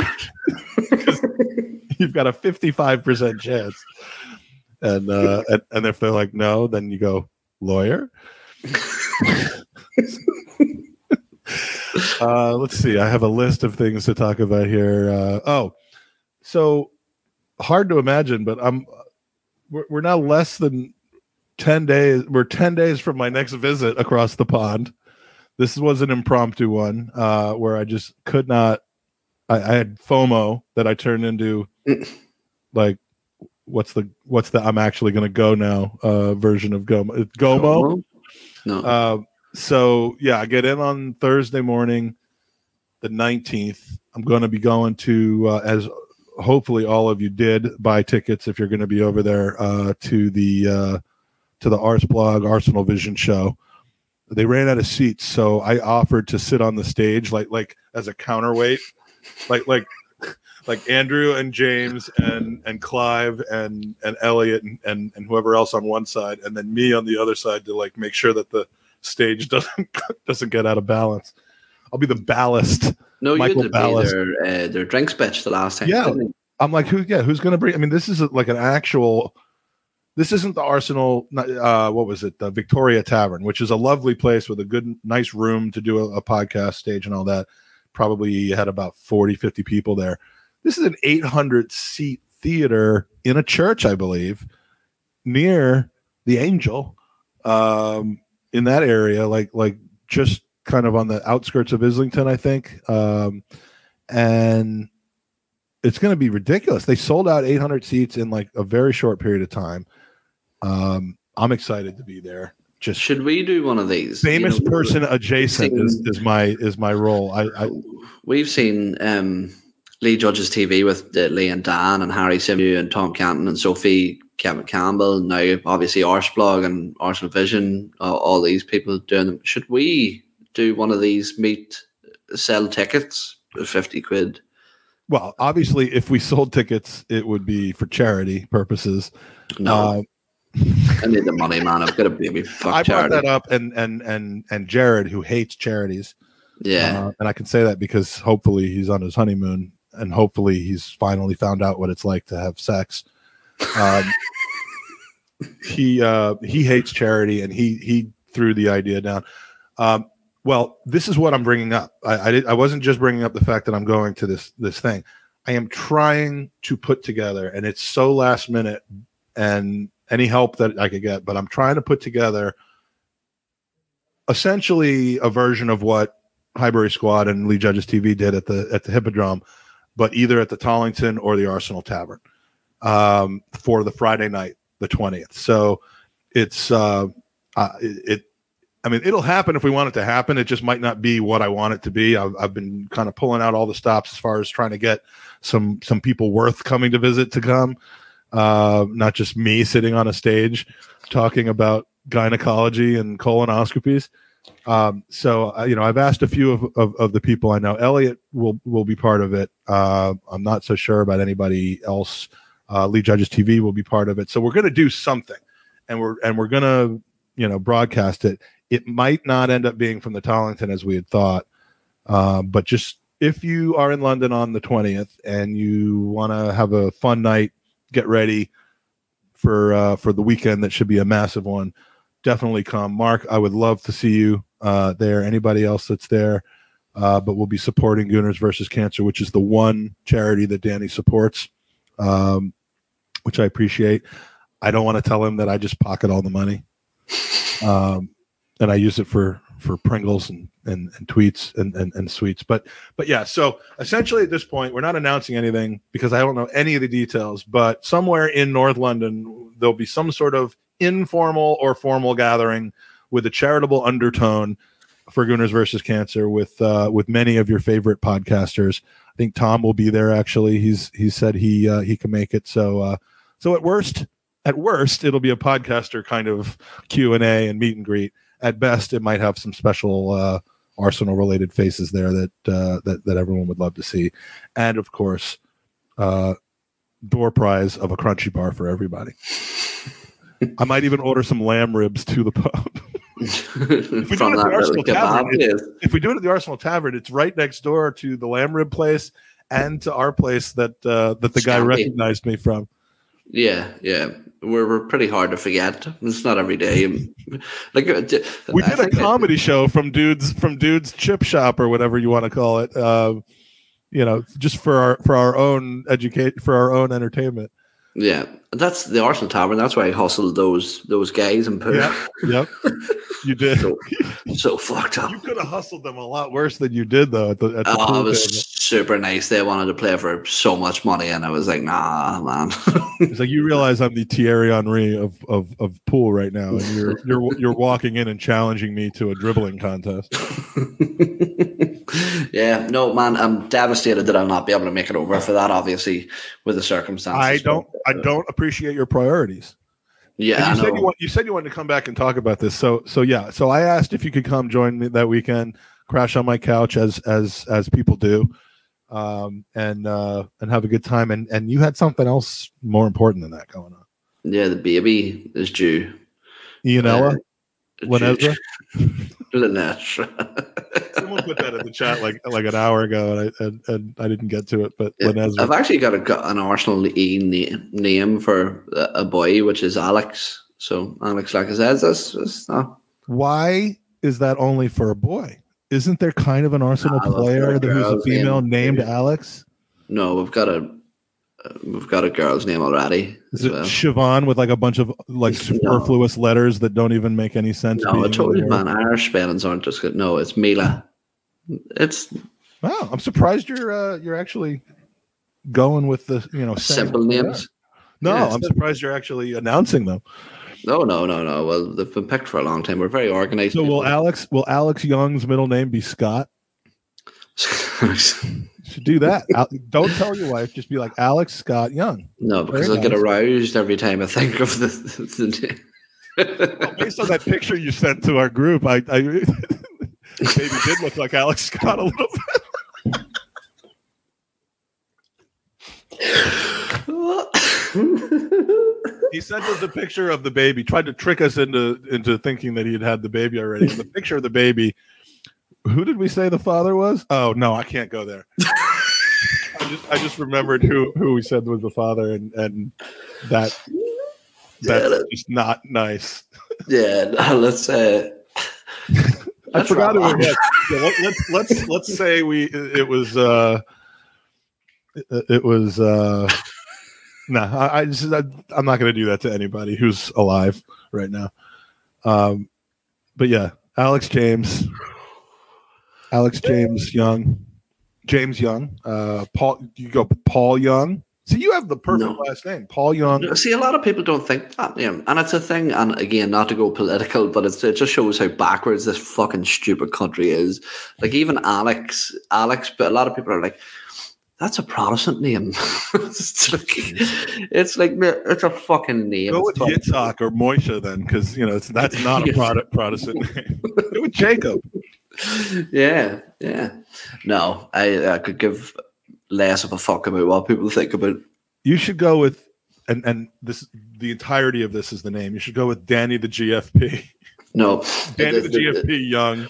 You've got a fifty-five percent chance, and, uh, and and if they're like no, then you go lawyer. uh, let's see. I have a list of things to talk about here. Uh, oh, so hard to imagine, but I'm we're, we're now less than ten days. We're ten days from my next visit across the pond. This was an impromptu one uh, where I just could not. I, I had FOMO that I turned into like what's the what's the I'm actually going to go now uh, version of Gomo. Gomo. No. Uh, so yeah, I get in on Thursday morning, the nineteenth. I'm going to be going to uh, as hopefully all of you did buy tickets if you're going to be over there uh, to the uh, to the Arseblog Arsenal Vision show. They ran out of seats, so I offered to sit on the stage like like as a counterweight, like like like Andrew and James and and Clive and and Elliot and, and and whoever else on one side, and then me on the other side to like make sure that the stage doesn't doesn't get out of balance. I'll be the ballast. no, you Michael did be Ballas. their, uh, their drinks bitch the last time. Yeah. I'm like, who? Yeah, who's to bring? I mean, this is like an actual. This isn't the Arsenal. Uh, what was it? The Victoria Tavern, which is a lovely place with a good, nice room to do a, a podcast stage and all that. Probably had about 40, 50 people there. This is an 800 seat theater in a church, I believe, near the Angel, um, in that area, like like just kind of on the outskirts of Islington, I think. Um, and it's going to be ridiculous. They sold out 800 seats in like a very short period of time. Um, I'm excited to be there. Just Should we do one of these? famous You know, person adjacent seen- is, is my is my role. I, I We've seen um, Lee Judge's TV with uh, Lee and Dan and Harry Symeou and Tom Canton and Sophie Kevin Campbell. And now, obviously, Arseblog and Arsenal Vision, uh, all these people doing them. Should we do one of these meet, sell tickets for 50 quid? well, obviously, if we sold tickets, it would be for charity purposes. No, Uh, I need the money, man. I've got a baby. Fuck I brought that up, and and and and Jared, who hates charities, Yeah. Uh, and I can say that because hopefully he's on his honeymoon, and hopefully he's finally found out what it's like to have sex. Um, he uh, he hates charity, and he he threw the idea down. Um, well, this is what I'm bringing up. I I, did, I wasn't just bringing up the fact that I'm going to this this thing. I am trying to put together, and it's so last minute, and any help that I could get, but I'm trying to put together essentially a version of what Highbury Squad and Lee Judges TV did at the at the Hippodrome, but either at the Tollington or the Arsenal Tavern um, for the Friday night, the twentieth. So it's uh, uh, it. I mean, it'll happen if we want it to happen. It just might not be what I want it to be. I've, I've been kind of pulling out all the stops as far as trying to get some some people worth coming to visit to come, uh, not just me sitting on a stage talking about gynecology and colonoscopies. Um, so uh, you know, I've asked a few of, of, of the people I know. Elliot will will be part of it. Uh, I'm not so sure about anybody else. Uh, Lee Judges TV will be part of it. So we're going to do something, and we're and we're going to you know broadcast it. It might not end up being from the Tollington as we had thought, uh, but just if you are in London on the 20th and you want to have a fun night, get ready for uh, for the weekend. That should be a massive one definitely come. Mark, I would love to see you uh, there. Anybody else that's there, uh, but we'll be supporting Gooners versus Cancer, which is the one charity that Danny supports, um, which I appreciate. I don't want to tell him that I just pocket all the money, um, and I use it for for Pringles and and, and tweets and, and and sweets. But but yeah, so essentially at this point, we're not announcing anything because I don't know any of the details. But somewhere in North London, there'll be some sort of informal or formal gathering with a charitable undertone for Gooners versus Cancer with uh, with many of your favorite podcasters. I think Tom will be there. Actually, he's he said he uh, he can make it. So uh, so at worst, at worst, it'll be a podcaster kind of Q and A and meet and greet. At best, it might have some special uh, Arsenal related faces there that uh, that that everyone would love to see, and of course, uh, door prize of a crunchy bar for everybody. I might even order some lamb ribs to the pub. If From do it at the Arsenal Tavern, if we do it at the Arsenal Tavern, it's right next door to the lamb rib place and to our place that uh, that the guy recognized me from. Yeah, yeah. We're, we're pretty hard to forget. It's not every day. Like uh, We did a comedy show from dudes from dudes chip shop or whatever you want to call it. Uh, you know, just for our for our own educate for our own entertainment. Yeah, that's the Arsenal Tavern. That's why I hustled those those guys and put Yep. Yep. You did. so, so fucked up. You could have hustled them a lot worse than you did, though. At the, at the Oh, it was table. super nice. They wanted to play for so much money, and I was like, "Nah, man." It's like you realize I'm the Thierry Henry of, of, of pool right now, and you're you're you're walking in and challenging me to a dribbling contest. yeah, no, man. I'm devastated that I'll not be able to make it over for that. Obviously, with the circumstances. I don't I don't appreciate your priorities. Yeah, I you said you, want, you said you wanted to come back and talk about this. So so yeah. So I asked if you could come join me that weekend, crash on my couch as as as people do, um, and uh, and have a good time. And and you had something else more important than that going on. yeah, the baby is due. Ianella, Uh, Lenezra. Linesra. Someone put that in the chat like like an hour ago, and I and, and I didn't get to it. But Lenezra. I've actually got, a, an Arsenal e na- name for a, boy, which is Alex. So Alex Lacazette. That's, that's not. Why is that only for a boy? Isn't there kind of an Arsenal Nah, player who's a female name, named. Alex? No, we've got a we've got a girl's name already. Is it well. Siobhan with like a bunch of like No. superfluous letters that don't even make any sense? No, I told you, man. Irish spellings aren't just good. No, it's Mila. It's Wow, I'm surprised you're uh, you're actually going with the you know simple names. No, Yeah, I'm surprised you're actually announcing them. No, no, no, no. Well, they've been picked for a long time. We're very organized. So will. Alex will Alex Young's middle name be Scott? You should do that. Don't tell your wife. Just be like Alex Scott Young. no, because Very I get aroused every time I think of the. the, Well, based on that picture you sent to our group, I, I maybe did look like Alex Scott a little bit. He sent us a picture of the baby, tried to trick us into into thinking that he had had the baby already. And the picture of the baby. Who did we say the father was? Oh no, I can't go there. I just I just remembered who who we said was the father, and and that that's Yeah, that- just not nice. yeah, no, let's. Uh, I forgot who it was. Yeah, let, let's let's let's say we it was uh it, it was uh no I, I just I, I'm not going to do that to anybody who's alive right now. Um, but yeah, Alex James, Alex James Young, James Young, uh, Paul. You go Paul Young. See, you have the perfect No. last name, Paul Young. See, a lot of people don't think that, yeah. and it's a thing. And again, not to go political, but it's, it just shows how backwards this fucking stupid country is. Like even Alex, Alex, but a lot of people are like, "That's a Protestant name." it's like, it's like it's a fucking name. Go with Yitzhak or Moisha then, because you know it's, that's not a product Protestant name. Go with Jacob. Yeah, yeah. No, I, I could give less of a fuck about what people think about. You should go with, and and this the entirety of this is the name. You should go with Danny the GFP. No, Danny the- the the- GFP Young.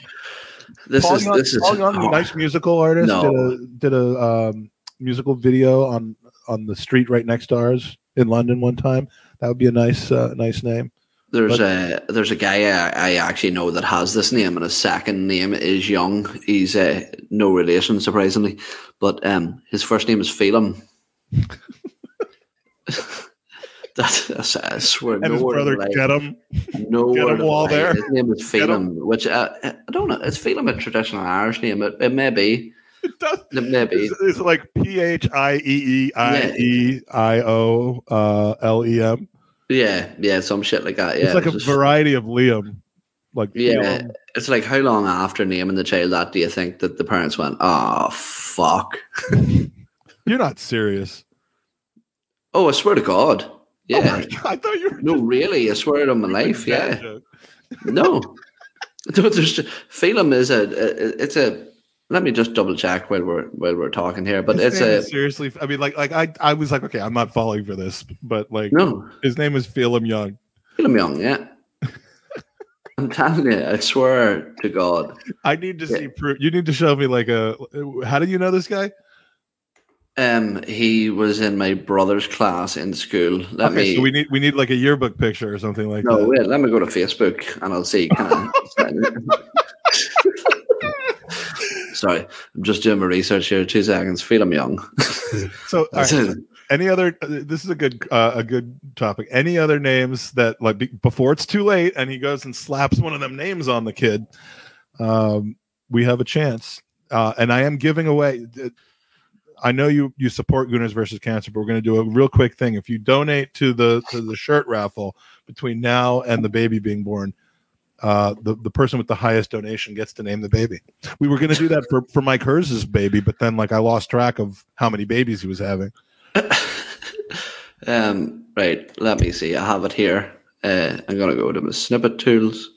This Paul is Young, this is Paul Young, the nice musical artist, No. did a did a um, musical video on on the street right next to ours in London one time. That would be a nice uh, nice name. There's But- a there's a guy I, I actually know that has this name, and his second name is Young. He's uh, no relation, surprisingly, but um, his first name is Phelim. That's, I swear. And no his brother of a lie. get him. No get word him of a while lie. there. His name is Phelim, which uh, I don't know. Is Phelim a traditional Irish name? It, it may be. It does. It may be. It's, it's like P H I E E I E I O uh, L E M. Yeah, yeah, some shit like that. Yeah, It's like a just- variety of Liam. Like Yeah, Liam. it's like how long after naming the child that do you think that the parents went, "Oh fuck"? you're not serious. Oh, I swear to God. Oh Yeah. my God, I thought you were no, really, I swear it on my life. Yeah. No. no there's Phelim is a, a- it's a. Let me just double check while we're while we're talking here, but His it's a seriously. I mean, like, like I, I was like, okay, I'm not falling for this, but like, no his name is Phelim Young. Phelim Young. Yeah. I'm telling you, I swear to God. I need to Yeah. see proof. You need to show me like a. How do you know this guy? Um, he was in my brother's class in school. Let okay, me. so we need we need like a yearbook picture or something like No, that. wait, let me go to Facebook and I'll see. Can I- Sorry, I'm just doing my research here. Two seconds. Phelim young. So right, any other? uh, This is a good uh, a good topic. Any other names that like be, before it's too late, and he goes and slaps one of them names on the kid. Um, we have a chance, uh, and I am giving away. I know you you support Gunners versus Cancer, but we're going to do a real quick thing. If you donate to the to the shirt raffle between now and the baby being born, uh, the the person with the highest donation gets to name the baby. We were going to do that for for Mike Herz's baby, but then like I lost track of how many babies he was having. Um, right, let me see. I have it here. Uh, I'm gonna go to my snippet tools.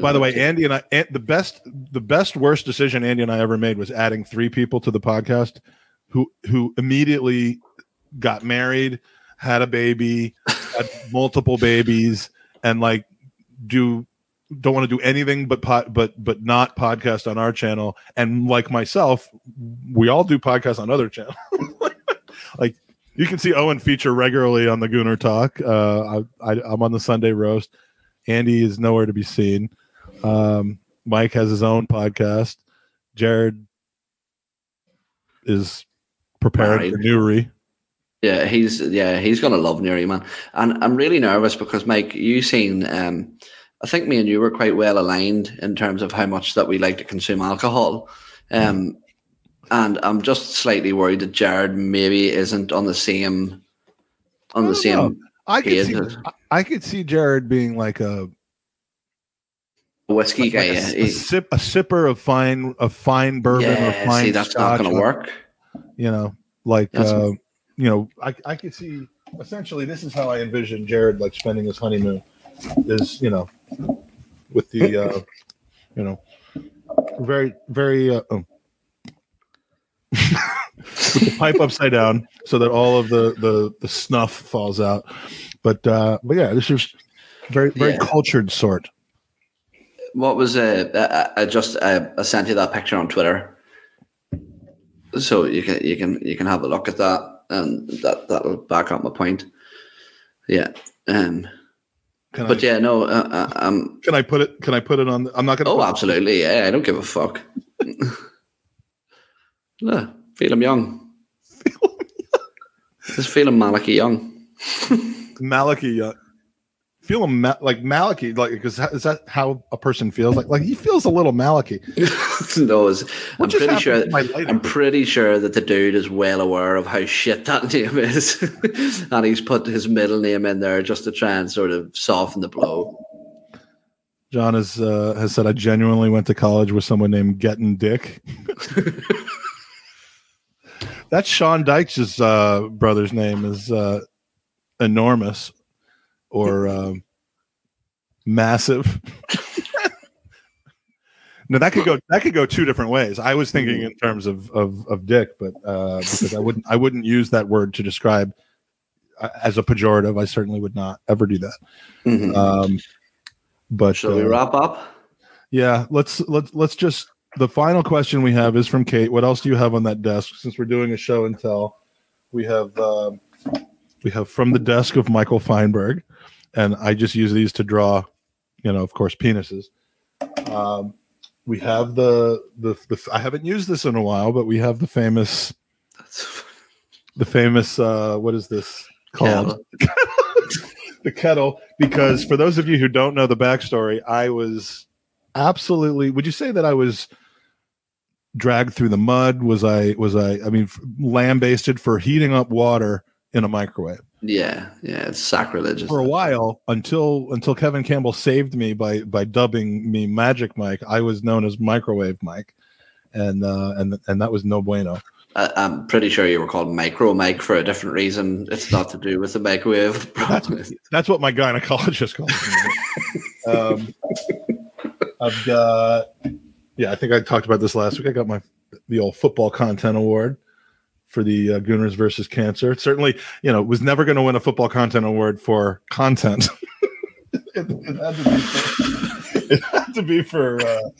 By the way, Andy and I, the best, the best worst decision Andy and I ever made was adding three people to the podcast who who immediately got married, had a baby, had multiple babies, and like do don't want to do anything but pod, but but not podcast on our channel. And like myself, we all do podcasts on other channels. like you can see Owen feature regularly on the Gooner Talk. Uh, I, I, I'm on the Sunday roast. Andy is nowhere to be seen. Um, Mike has his own podcast. Jared is preparing for Married. Newry. Yeah, he's yeah, he's gonna love Newry, man. And I'm really nervous because Mike, you seen um I think me and you were quite well aligned in terms of how much that we like to consume alcohol. Um and I'm just slightly worried that Jared maybe isn't on the same on I the same know. I could see, I- could see Jared being like a whiskey like guy. a, yeah. a sip a sipper of fine of fine bourbon or fine see, that's not gonna work. You know, like uh, you know, I I could see essentially this is how I envision Jared like spending his honeymoon is you know with the uh, you know very very uh, oh. with the pipe upside down so that all of the the the snuff falls out. But uh, but yeah, this is very very Yeah. cultured sort. What was uh, I, I just uh, I sent you that picture on Twitter, so you can you can you can have a look at that, and that that'll back up my point. Yeah, um, Can but I, yeah, no, uh, uh, um, can I put it? Can I put it on? I'm not going to. oh, absolutely, yeah, I don't give a fuck. yeah, Phelim young. Just Phelim Malachi young. Malachi. Uh, feel him like Malachi, like because is that how a person feels? Like like he feels a little Malachi. no, I'm pretty sure. lighting? I'm pretty sure that the dude is well aware of how shit that name is, and he's put his middle name in there just to try and sort of soften the blow. John has uh, has said I genuinely went to college with someone named Getting Dick. That's Sean Dyche's uh, brother's name is uh, enormous or um, massive. no, that could go that could go two different ways. I was thinking in terms of of, of dick, but uh, because I wouldn't I wouldn't use that word to describe uh, as a pejorative. I certainly would not ever do that. Mhm. Um, but Shall we uh, wrap up? yeah, let's let's let's just the final question we have is from Kate. What else do you have on that desk? Since we're doing a show and tell, we have um, we have from the desk of Michael Feinberg, and I just use these to draw, you know, of course, penises. Um, we have the, the the I haven't used this in a while, but we have the famous the famous uh, what is this called? Kettle. the kettle because for those of you who don't know the backstory i was absolutely would you say that i was dragged through the mud was i was i i mean lambasted for heating up water in a microwave Yeah, yeah, it's sacrilegious. for a while until until kevin campbell saved me by by dubbing me magic mike i was known as microwave mike and uh and and that was no bueno I, I'm pretty sure you were called Micro Mike for a different reason. It's not to do with the microwave. That's what my gynecologist calls me. um, I've got, yeah, I think I talked about this last week. I got my the old football content award for the uh, Gooners versus Cancer. Certainly, you know, was never going to win a football content award for content. it, it had to be for, it had to be for uh,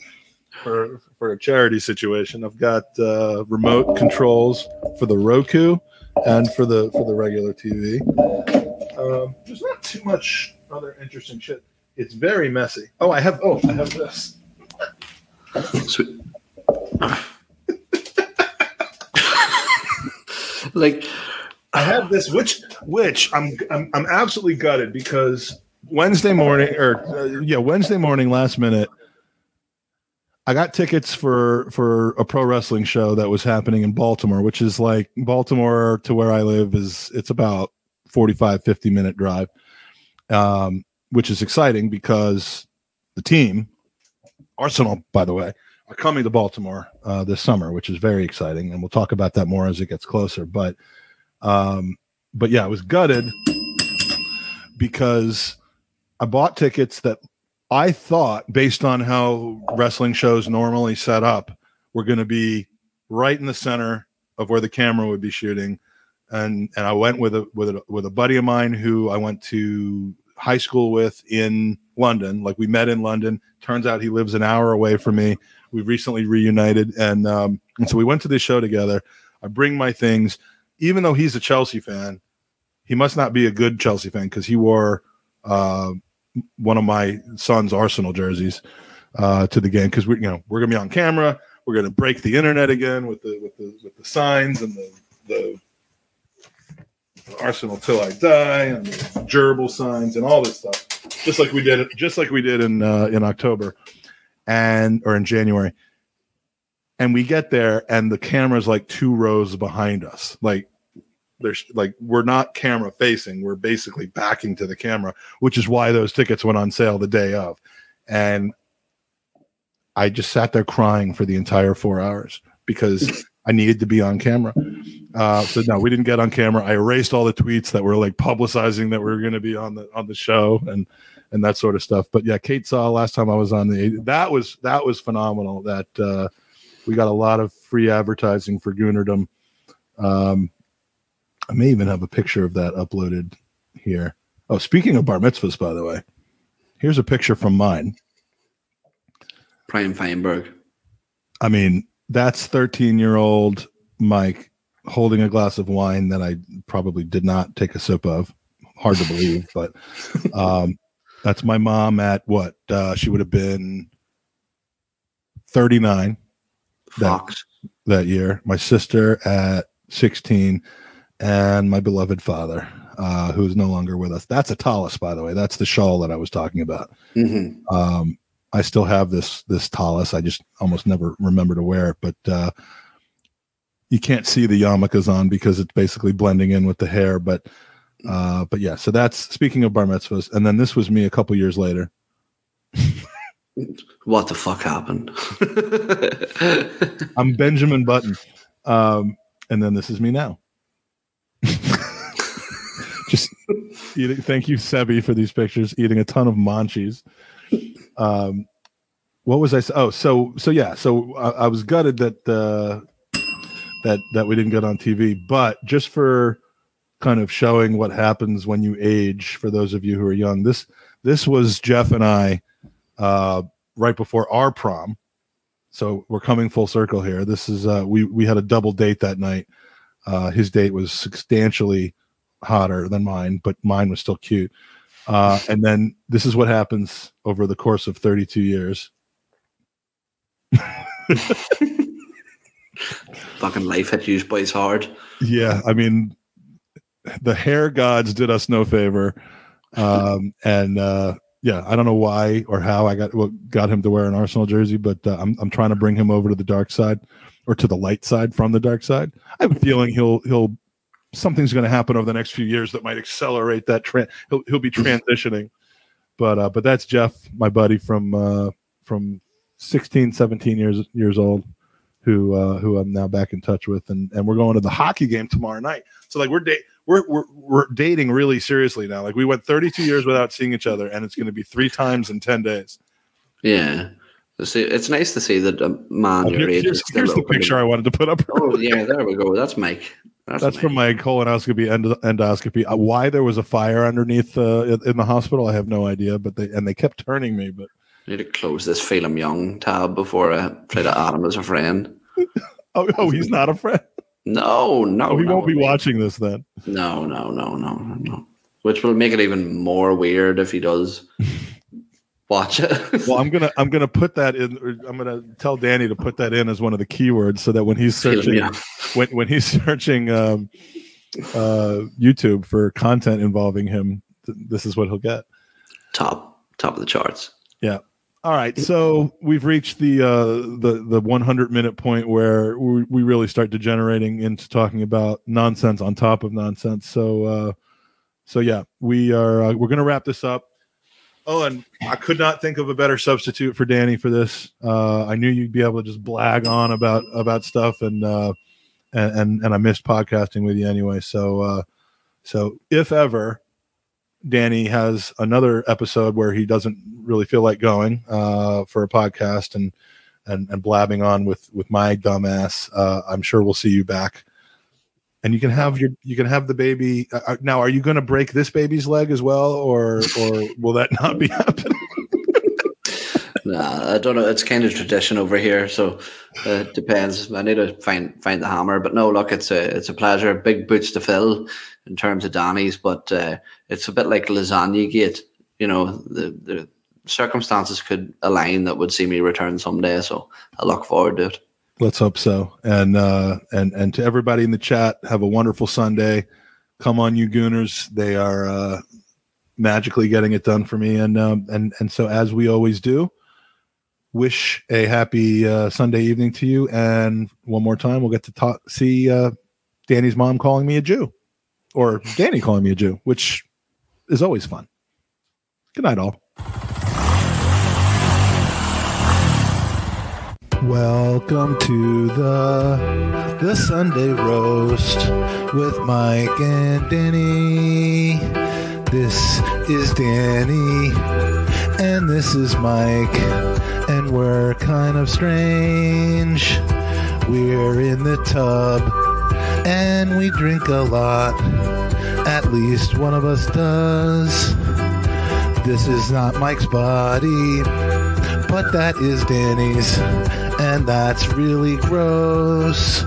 for for a charity situation. I've got uh, remote controls for the Roku and for the for the regular TV. Um, there's not too much other interesting shit. It's very messy. Oh, I have. Oh, I have this. Sweet. Like I have this, which which I'm I'm, I'm absolutely gutted because Wednesday morning or uh, yeah Wednesday morning last minute. I got tickets for for a pro wrestling show that was happening in Baltimore, which is like Baltimore to where I live is it's about 45 50 minute drive. Um, which is exciting because the team Arsenal by the way are coming to Baltimore uh, this summer, which is very exciting and we'll talk about that more as it gets closer, but um but yeah, I was gutted because I bought tickets that I thought, based on how wrestling shows normally set up, were going to be right in the center of where the camera would be shooting, and and I went with a with a with a buddy of mine who I went to high school with in London. Like we met in London. Turns out he lives an hour away from me. We've recently reunited, and um, and so we went to this show together. I bring my things, even though he's a Chelsea fan. He must not be a good Chelsea fan because he wore uh, one of my son's Arsenal jerseys uh, to the game because we, you know, we're gonna be on camera. We're gonna break the internet again with the with the with the signs and the the Arsenal till I die and gerbil signs and all this stuff, just like we did just like we did in uh, in October and or in January. And we get there and the camera's like two rows behind us, like there's like we're not camera facing we're basically backing to the camera which is why those tickets went on sale the day of. And i just sat there crying for the entire four hours because i needed to be on camera. Uh, so no we didn't get on camera. I erased all the tweets that were like publicizing that we were going to be on the on the show and and that sort of stuff but yeah kate saw last time i was on the that was that was phenomenal that uh, we got a lot of free advertising for goonerdom um, I may even have a picture of that uploaded here. Oh, speaking of bar mitzvahs, by the way, here's a picture from mine. Brian Feinberg. I mean, that's 13 year old Mike holding a glass of wine that I probably did not take a sip of. Hard to believe, but um, that's my mom at what? Uh, she would have been 39 Fox. that, that year. My sister at 16 and my beloved father, uh, who is no longer with us. That's a tallis, by the way. That's the shawl that I was talking about. Mm-hmm. Um, I still have this this tallis. I just almost never remember to wear it, but uh, you can't see the yarmulkes on because it's basically blending in with the hair. But uh, but yeah, so that's speaking of bar mitzvahs, and then this was me a couple years later. What the fuck happened? I'm Benjamin Button, um, and then this is me now. Just eating. Thank you, Sebi, for these pictures. Eating a ton of munchies. Um, what was I? Oh, so so yeah. So I, I was gutted that uh, that that we didn't get on TV, but just for kind of showing what happens when you age. For those of you who are young, this this was Jeff and I uh, right before our prom. So we're coming full circle here. This is uh, we we had a double date that night. Uh, his date was substantially hotter than mine, but mine was still cute. Uh, and then this is what happens over the course of 32 years. Fucking life hit you boys hard. Yeah, I mean, the hair gods did us no favor, um, and uh, yeah, I don't know why or how I got what got him to wear an Arsenal jersey, but uh, I'm I'm trying to bring him over to the dark side or to the light side from the dark side. I have a feeling he'll he'll something's going to happen over the next few years that might accelerate that trend. He'll he'll be transitioning, but uh, but that's Jeff, my buddy from uh, from 16, 17 years years old, who uh, who I'm now back in touch with, and and we're going to the hockey game tomorrow night. So like we're da- we're, we're we're dating really seriously now. Like we went 32 years without seeing each other, and it's going to be three times in 10 days. Yeah. See, it's nice to see that a man Oh, your here- age here's here's the picture I wanted to put up. Oh yeah, there we go. That's Mike. That's, That's Mike. from my colonoscopy end- endoscopy. Uh, why there was a fire underneath uh, in, the hospital, I have no idea. But they and they kept turning me. But I need to close this Phelim Young tab before I try to add him as a friend. oh, oh he's not a friend. No, no, Oh, he no, won't be watching this then. No, no, no, no, no. Which will make it even more weird if he does watch it. Well, I'm gonna I'm gonna put that in. I'm gonna tell Danny to put that in as one of the keywords so that when he's searching Young. when when he's searching um, uh, YouTube for content involving him, th- this is what he'll get. Top top of the charts. Yeah. All right. So we've reached the uh, the the 100 minute point where we, we really start degenerating into talking about nonsense on top of nonsense. So uh, so yeah, we are uh, we're going to wrap this up. Oh, and I could not think of a better substitute for Danny for this. Uh, I knew you'd be able to just blag on about about stuff, and uh, and, and and I missed podcasting with you anyway. So uh, so if ever Danny has another episode where he doesn't really feel like going uh, for a podcast and and and blabbing on with with my dumbass, uh, I'm sure we'll see you back. And you can have your you can have the baby uh, uh now. Are you going to break this baby's leg as well, or or will that not be happening? Nah, I don't know. It's kind of tradition over here, so uh, it depends. I need to find find the hammer. But no, look, it's a it's a pleasure. Big boots to fill in terms of Danny's, but uh, it's a bit like lasagna gate. You know, the the circumstances could align that would see me return someday. So I look forward to it. Let's hope so. And uh, and and to everybody in the chat, have a wonderful Sunday. Come on, you Gooners. They are uh, magically getting it done for me. And um, and and so as we always do, wish a happy uh, Sunday evening to you. And one more time, we'll get to talk see uh, Danny's mom calling me a Jew, or Danny calling me a Jew, which is always fun. Good night, all. Welcome to the the Sunday roast with Mike and Danny. This is Danny and this is Mike and we're kind of strange. We're in the tub and we drink a lot. At least one of us does. This is not Mike's body, but that is Danny's, and that's really gross.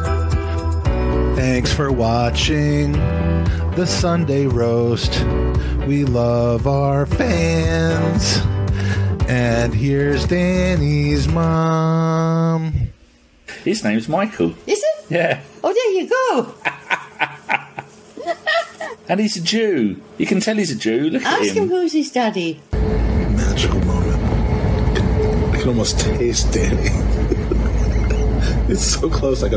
Thanks for watching the Sunday roast. We love our fans. And here's Danny's mom. His name's Michael. Is it? Yeah. There you go. And he's a Jew. You can tell he's a Jew. Look at Ask him him. who's his daddy. Magical moment. I can almost taste Danny. it's so close. I can